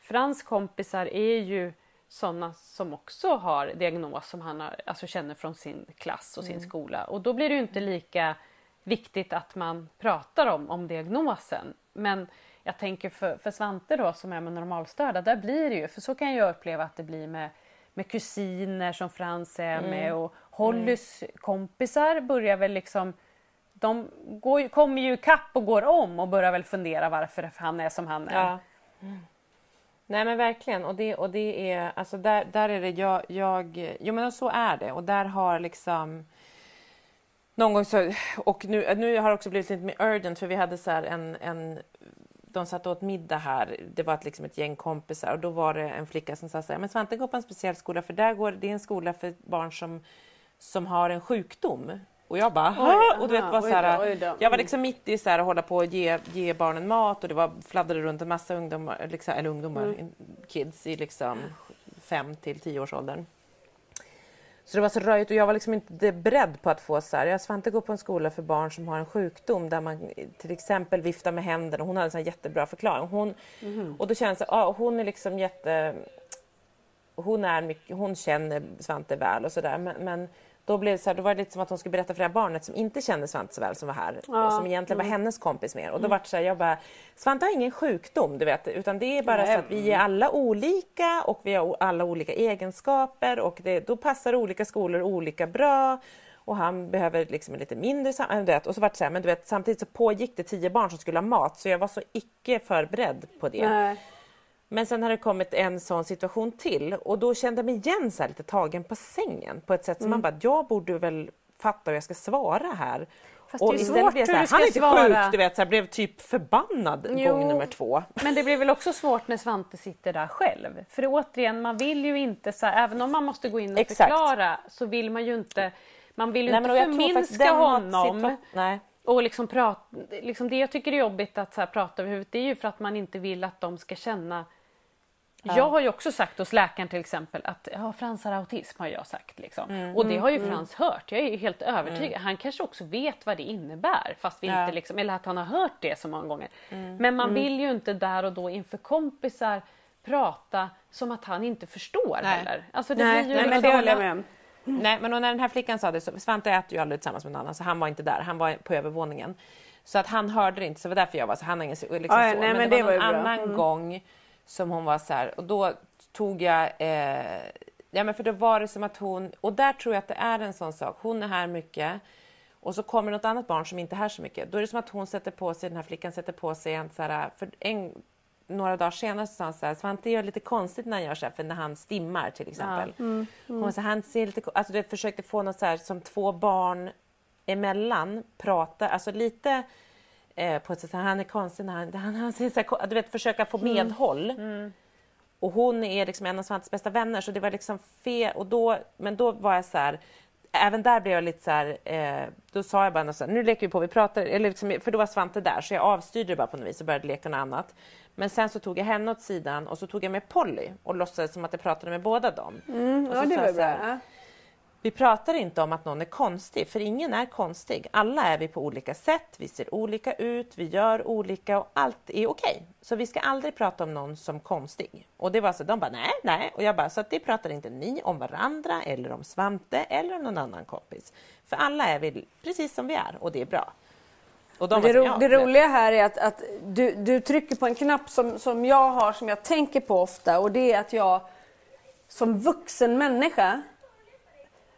[SPEAKER 3] Frans kompisar är ju sådana som också har diagnos som han har, alltså känner från sin klass och sin mm. skola. Och då blir det ju inte lika viktigt att man pratar om, om diagnosen. Men jag tänker för, för Svante då som är med normalstörda, där blir det ju, för så kan jag uppleva att det blir med, med kusiner som Frans är mm. med och Hollys mm. kompisar börjar väl liksom de går, kommer ju kapp och går om och börjar väl fundera varför han är som han är. Ja. Mm.
[SPEAKER 2] Nej men verkligen och det, och det är alltså där, där är det jag, jag, jo men så är det och där har liksom någon gång så, och nu, nu har det också blivit lite mer urgent för vi hade så en, en de satt åt middag här, det var ett, liksom ett gäng kompisar. Och då var det en flicka som sa så här, men Svante går på en speciell skola för där går, det är en skola för barn som, som har en sjukdom. Och jag bara, oj, och du vet, var så här, jag var liksom mitt i så här, att hålla på och ge, ge barnen mat. Och det var fladdrade runt en massa ungdomar, liksom, eller ungdomar, mm. kids i liksom fem till tio års åldern. Så det var så röjigt och jag var liksom inte beredd på att få så här, jag Svante går på en skola för barn som har en sjukdom där man till exempel viftar med händerna. Hon hade en sån jättebra förklaring. Hon, mm. Och då känns det, ja, hon är liksom jätte... Hon, är mycket, hon känner Svante väl och sådär men, men då, blev det så här, då var det lite som att hon skulle berätta för det här barnet som inte kände Svante så väl som var här ja. och som egentligen var mm. hennes kompis mer. Och då mm. var det så här, jag bara, Svante har ingen sjukdom du vet utan det är bara Nej. så att vi är alla olika och vi har alla olika egenskaper och det, då passar olika skolor olika bra och han behöver liksom lite mindre vet, och så var det så här, men du vet samtidigt så pågick det tio barn som skulle ha mat så jag var så icke förberedd på det. Nej. Men sen har det kommit en sån situation till och då kände jag mig igen så lite tagen på sängen på ett sätt som mm. man bara, jag borde väl fatta hur jag ska svara här.
[SPEAKER 3] Fast och det är svårt blev så här,
[SPEAKER 2] han är
[SPEAKER 3] inte svara.
[SPEAKER 2] sjuk, du vet, så här, blev typ förbannad jo, gång nummer två.
[SPEAKER 3] Men det blir väl också svårt när Svante sitter där själv. För återigen, man vill ju inte, så här, även om man måste gå in och Exakt. förklara så vill man ju inte, man vill ju Nej, inte förminska honom. Och liksom prata, liksom det jag tycker är jobbigt att så här, prata över huvudet det är ju för att man inte vill att de ska känna Ja. Jag har ju också sagt hos läkaren till exempel att ja, Frans har autism har jag sagt. Liksom. Mm, och det har ju mm, Frans mm. hört. Jag är ju helt övertygad. Mm. Han kanske också vet vad det innebär. Fast vi ja. inte liksom, eller att han har hört det så många gånger. Mm, men man mm. vill ju inte där och då inför kompisar prata som att han inte förstår nej. heller.
[SPEAKER 2] Alltså, det nej, blir ju nej, men det håller jag med om. Nej, men när den här flickan sa det så, Svante äter ju aldrig tillsammans med någon annan så han var inte där, han var på övervåningen. Så att han hörde det inte, så det var därför jag var så, han har ingen liksom ah,
[SPEAKER 1] ja,
[SPEAKER 2] så.
[SPEAKER 1] Nej, men,
[SPEAKER 2] men
[SPEAKER 1] det,
[SPEAKER 2] det
[SPEAKER 1] var,
[SPEAKER 2] var någon annan gång som hon var så här, och då tog jag, eh, ja men för då var det som att hon, och där tror jag att det är en sån sak, hon är här mycket och så kommer något annat barn som inte är här så mycket. Då är det som att hon sätter på sig, den här flickan sätter på sig en så här, för en, några dagar senare så sa han så här, Svante gör lite konstigt när han gör så här, för när han stimmar till exempel. Ja. Mm, mm. Hon, så, han ser lite, alltså det försökte få något så här som två barn emellan prata, alltså lite eh, på ett sätt, han är konstig när han, han, han så här, du vet försöka få mm. medhåll. Mm. Och hon är liksom en av Svantes bästa vänner så det var liksom fel. Och då, men då var jag så här, även där blev jag lite så här, eh, då sa jag bara så här, nu leker vi på, vi pratar, eller liksom, för då var Svante där så jag avstyrde det bara på något vis och började leka något annat. Men sen så tog jag henne åt sidan och så tog jag med Polly och låtsades som att jag pratade med båda dem.
[SPEAKER 1] Mm,
[SPEAKER 2] ja,
[SPEAKER 1] det var bra.
[SPEAKER 2] Vi pratar inte om att någon är konstig, för ingen är konstig. Alla är vi på olika sätt, vi ser olika ut, vi gör olika och allt är okej. Så vi ska aldrig prata om någon som konstig. Och det var så, de bara nej, nej. Och jag bara, så att det pratar inte ni om varandra eller om Svante eller om någon annan kompis. För alla är vi precis som vi är och det är bra.
[SPEAKER 1] De det, ro, det roliga här är att, att du, du trycker på en knapp som, som jag har, som jag tänker på ofta och det är att jag som vuxen människa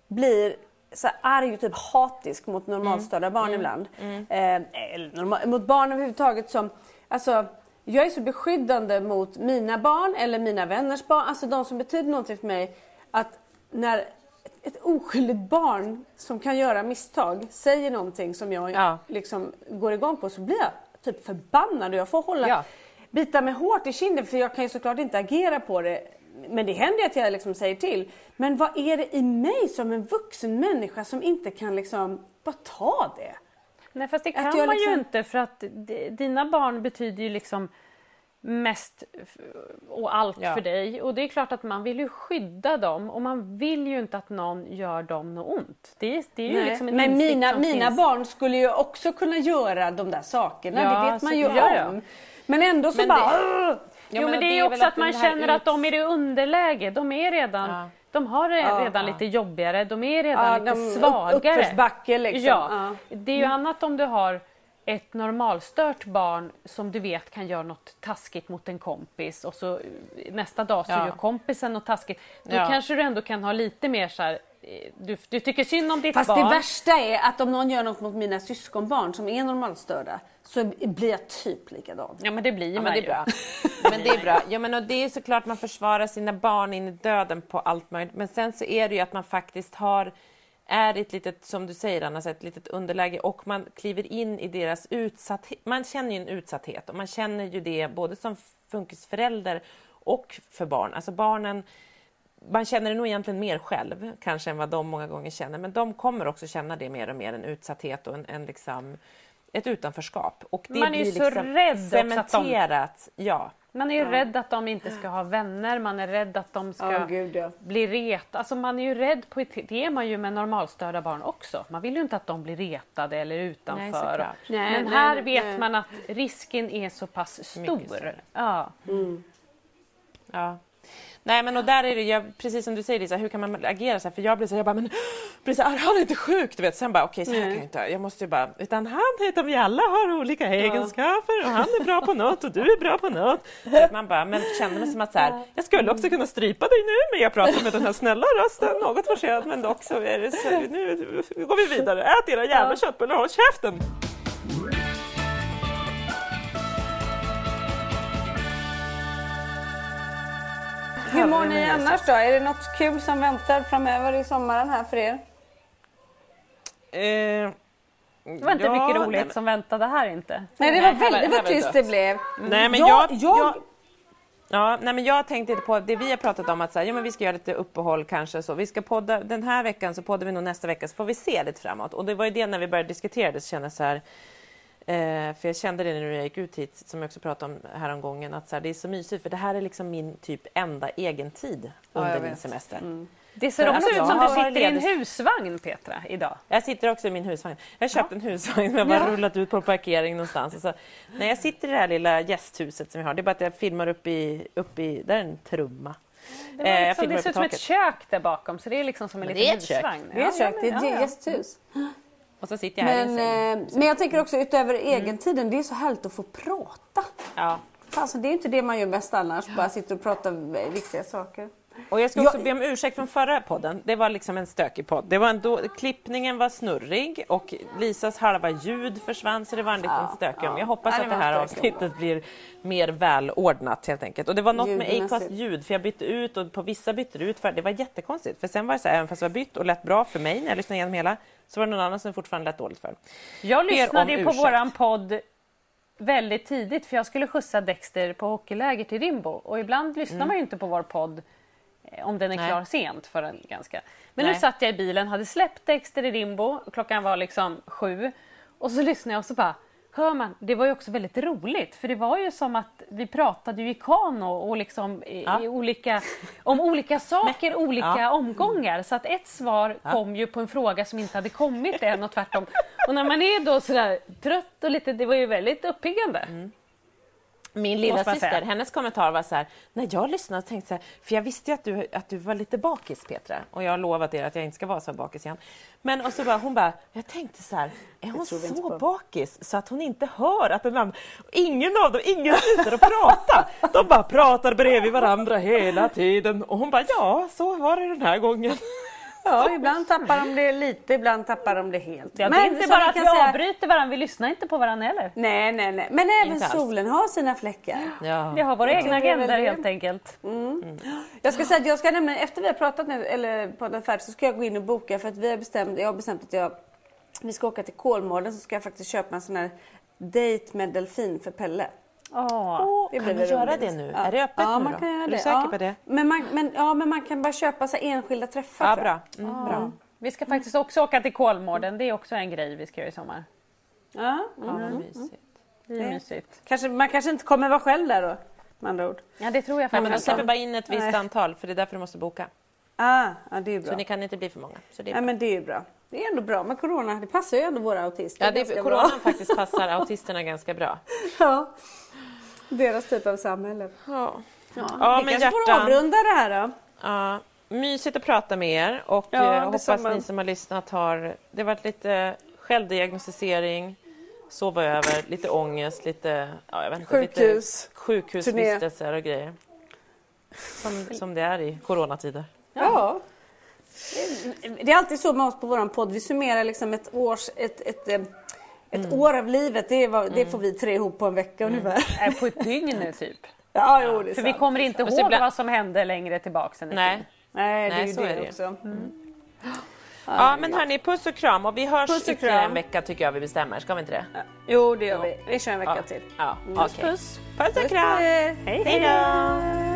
[SPEAKER 1] blir så arg och typ hatisk mot normalstörda mm. barn mm. ibland. Mm. Eh, eller normal, mot barn överhuvudtaget som, alltså jag är så beskyddande mot mina barn eller mina vänners barn, alltså de som betyder någonting för mig. Att när ett oskyldigt barn som kan göra misstag säger någonting som jag ja. liksom går igång på så blir jag typ förbannad och jag får hålla, ja. bita mig hårt i kinden för jag kan ju såklart inte agera på det men det händer att jag liksom säger till. Men vad är det i mig som en vuxen människa som inte kan liksom bara ta det.
[SPEAKER 3] Nej fast det kan man liksom... ju inte för att dina barn betyder ju liksom mest och allt ja. för dig. Och det är klart att man vill ju skydda dem och man vill ju inte att någon gör dem något ont. Det är, det är ju liksom en
[SPEAKER 1] Men mina, mina barn skulle ju också kunna göra de där sakerna, ja, det vet man ju om. Men ändå så men bara... Det...
[SPEAKER 3] Jo, men, men det är ju också att, att man känner att de är i underläge. De är redan ja. De har det redan ja. lite jobbigare, de är redan lite svagare.
[SPEAKER 1] Uppförsbacke liksom.
[SPEAKER 3] Ja. Det är ju annat om du har ett normalstört barn som du vet kan göra något taskigt mot en kompis och så nästa dag så ja. gör kompisen något taskigt. Då ja. kanske du ändå kan ha lite mer så här, eh, du, du tycker synd om ditt
[SPEAKER 1] Fast
[SPEAKER 3] barn.
[SPEAKER 1] Fast det värsta är att om någon gör något mot mina syskonbarn som är normalstörda så blir jag typ likadan.
[SPEAKER 3] Ja men det blir
[SPEAKER 2] ja,
[SPEAKER 3] man
[SPEAKER 2] men det är bra. <laughs> men det är bra. Ja men och det är såklart man försvarar sina barn in i döden på allt möjligt. Men sen så är det ju att man faktiskt har är i ett litet, som du säger Anna, ett litet underläge och man kliver in i deras utsatthet. Man känner ju en utsatthet och man känner ju det både som funkisförälder och för barn. Alltså barnen, man känner det nog egentligen mer själv kanske än vad de många gånger känner, men de kommer också känna det mer och mer, en utsatthet och en, en liksom, ett utanförskap. Och det
[SPEAKER 3] man är
[SPEAKER 2] ju
[SPEAKER 3] så liksom rädd
[SPEAKER 2] cementerat. De... Ja.
[SPEAKER 3] Man är ju ja. rädd att de inte ska ha vänner, man är rädd att de ska
[SPEAKER 1] oh, Gud, ja.
[SPEAKER 3] bli ret. Alltså man är ju rädd på ett... Det är man ju med normalstörda barn också. Man vill ju inte att de blir retade eller utanför. Nej, nej, Men här nej, vet man att risken är så pass stor. Ja. Mm.
[SPEAKER 2] ja. Nej men och där är det, jag, precis som du säger Lisa, hur kan man agera så här? För jag blir så här, jag bara, men <gasps> blir så här, han är inte sjuk, du vet. Sen bara, okej okay, så här kan jag inte, jag måste ju bara, utan han heter, vi alla har olika egenskaper och han är bra på något och du är bra på något. Så <laughs> man bara, men känner mig som att så här, jag skulle också kunna strypa dig nu, men jag pratar med den här snälla rösten, något forcerad, men dock så är det så, nu går vi vidare, ät era jävla köttbullar, håll käften!
[SPEAKER 1] Hur mår ni annars då? Är det något kul som väntar framöver i sommaren här för er?
[SPEAKER 3] Eh, det var inte ja, mycket roligt nej, som väntade här inte.
[SPEAKER 1] Nej, det var väldigt vad tyst det blev.
[SPEAKER 2] Mm. Nej, men jag, jag, jag, Ja, nej, men jag tänkte på det vi har pratat om att så här, ja, men vi ska göra lite uppehåll kanske så. Vi ska podda den här veckan så poddar vi nog nästa vecka så får vi se lite framåt. Och det var ju det när vi började diskutera det så kände jag så här Eh, för jag kände det när jag gick ut hit, som jag också pratade om häromgången, att så här, det är så mysigt för det här är liksom min typ enda egen tid under ja, min semester. Mm.
[SPEAKER 3] Det ser också ut som du sitter i en husvagn Petra idag.
[SPEAKER 2] Jag sitter också i min husvagn. Jag har köpt ja. en husvagn som jag bara ja. rullat ut på parkering någonstans. Och så, när jag sitter i det här lilla gästhuset som vi har, det är bara att jag filmar upp i, upp i där är en trumma.
[SPEAKER 3] Det, var liksom, eh, det ser ut som ett kök där bakom så det är liksom som en liten husvagn.
[SPEAKER 1] Det är ett kök, det är ett gästhus.
[SPEAKER 2] Och så sitter jag här
[SPEAKER 1] men, eh, men jag tänker också utöver mm. egentiden, det är så härligt att få prata. Ja. Alltså, det är inte det man gör bäst annars, bara sitta och prata viktiga saker.
[SPEAKER 2] Och jag ska också jag... be om ursäkt från förra podden. Det var liksom en stökig podd. Det var en då... Klippningen var snurrig och Lisas halva ljud försvann så det var en liten ja, stökig ja. Jag hoppas ja, att det här avsnittet blir mer välordnat helt enkelt. Och det var något med Acast ljud för jag bytte ut och på vissa bytte ut för det var jättekonstigt. För sen var det så här, även fast det var bytt och lät bra för mig när jag lyssnade igenom hela så var det någon annan som fortfarande lät dåligt för.
[SPEAKER 3] Jag lyssnade ju på ursäkt. våran podd väldigt tidigt för jag skulle skjutsa Dexter på hockeyläger till Rimbo och ibland lyssnar mm. man ju inte på vår podd om den är Nej. klar sent förrän ganska. Men Nej. nu satt jag i bilen, hade släppt Dexter i Rimbo, klockan var liksom sju och så lyssnade jag och så bara hör man, det var ju också väldigt roligt för det var ju som att vi pratade ju i kano och liksom ja. i olika, om olika <laughs> saker, Men, olika ja. omgångar. Så att ett svar ja. kom ju på en fråga som inte hade kommit än och tvärtom. Och när man är då sådär trött och lite, det var ju väldigt uppiggande. Mm.
[SPEAKER 2] Min lilla syster, hennes kommentar var så här, när jag lyssnade och tänkte så här, för jag visste ju att du, att du var lite bakis Petra och jag har lovat er att jag inte ska vara så bakis igen. Men och så bara, hon bara, jag tänkte så här, är hon så bakis så att hon inte hör att den andra, ingen av dem, ingen slutar att prata. De bara pratar bredvid varandra hela tiden och hon bara, ja så var det den här gången.
[SPEAKER 1] Ja, ibland tappar de det lite, ibland tappar de det helt.
[SPEAKER 3] Ja, det är inte bara att vi säga... avbryter varandra, vi lyssnar inte på varandra heller.
[SPEAKER 1] Nej, nej, nej. Men även solen har sina fläckar.
[SPEAKER 3] Ja. Vi har våra jag egna agendor helt enkelt.
[SPEAKER 1] Mm. Mm. Jag ska säga att jag ska nämligen, efter vi har pratat nu, eller podden färdigt, så ska jag gå in och boka för att vi har bestämt, jag har bestämt att jag, vi ska åka till Kolmården så ska jag faktiskt köpa en sån här dejt med delfin för Pelle.
[SPEAKER 2] Oh, oh, det kan man göra det nu? Ja. Är det öppet
[SPEAKER 1] ja,
[SPEAKER 2] nu
[SPEAKER 1] man
[SPEAKER 2] då?
[SPEAKER 1] Kan göra
[SPEAKER 2] är
[SPEAKER 1] det.
[SPEAKER 2] du säker
[SPEAKER 1] ja.
[SPEAKER 2] på det?
[SPEAKER 1] Men man, men, ja, men man kan bara köpa så enskilda träffar.
[SPEAKER 2] Ja, bra. Mm, bra.
[SPEAKER 3] Vi ska faktiskt också åka till Kolmården. Det är också en grej vi ska göra i sommar.
[SPEAKER 1] Ja,
[SPEAKER 2] mm. Mm. Mysigt.
[SPEAKER 3] Det är mysigt.
[SPEAKER 1] Kanske, man kanske inte kommer vara själv där då, med andra ord.
[SPEAKER 3] Ja, det tror jag faktiskt.
[SPEAKER 2] Nej, men de släpper bara in ett visst Nej. antal, för det är därför du måste boka.
[SPEAKER 1] Ah, ja, det är bra.
[SPEAKER 2] Så ni kan inte bli för många. Så det är
[SPEAKER 1] ja, men det är bra. Det är ändå bra med corona. Det passar ju ändå våra autister
[SPEAKER 2] Ja, det, coronan bra. faktiskt passar autisterna ganska bra. <laughs>
[SPEAKER 1] Ja, deras typ av samhälle.
[SPEAKER 2] Ja,
[SPEAKER 1] ja. ja vi kanske får avrunda det här då.
[SPEAKER 2] Ja, mysigt att prata med er och ja, jag hoppas ni som har lyssnat har... Det har varit lite självdiagnostisering, sova över, lite ångest, lite, ja, jag vet inte,
[SPEAKER 1] Sjukhus.
[SPEAKER 2] lite sjukhusvistelser och grejer. Som, som det är i coronatider.
[SPEAKER 1] Ja. Det är alltid så med oss på vår podd. Vi summerar liksom ett, års, ett, ett, ett mm. år av livet. Det, var, det, får vi tre ihop på en vecka mm. ungefär.
[SPEAKER 3] På ett dygn <laughs> typ.
[SPEAKER 1] Ja, jo, det är
[SPEAKER 3] För
[SPEAKER 1] sant.
[SPEAKER 3] vi kommer inte ihåg ibland... vad som hände längre tillbaka än
[SPEAKER 2] Nej.
[SPEAKER 1] Nej, det är ju det, är det också.
[SPEAKER 2] Mm. Ja, men hörni, puss och kram och vi hörs puss ytterligare en vecka tycker jag vi bestämmer, ska vi inte det? Ja.
[SPEAKER 1] Jo, det gör vi. Vi kör en vecka
[SPEAKER 2] ja.
[SPEAKER 1] till.
[SPEAKER 2] Ja,
[SPEAKER 1] mm.
[SPEAKER 2] Puss,
[SPEAKER 1] okay. puss.
[SPEAKER 2] Puss och kram.
[SPEAKER 1] Hej, hej då.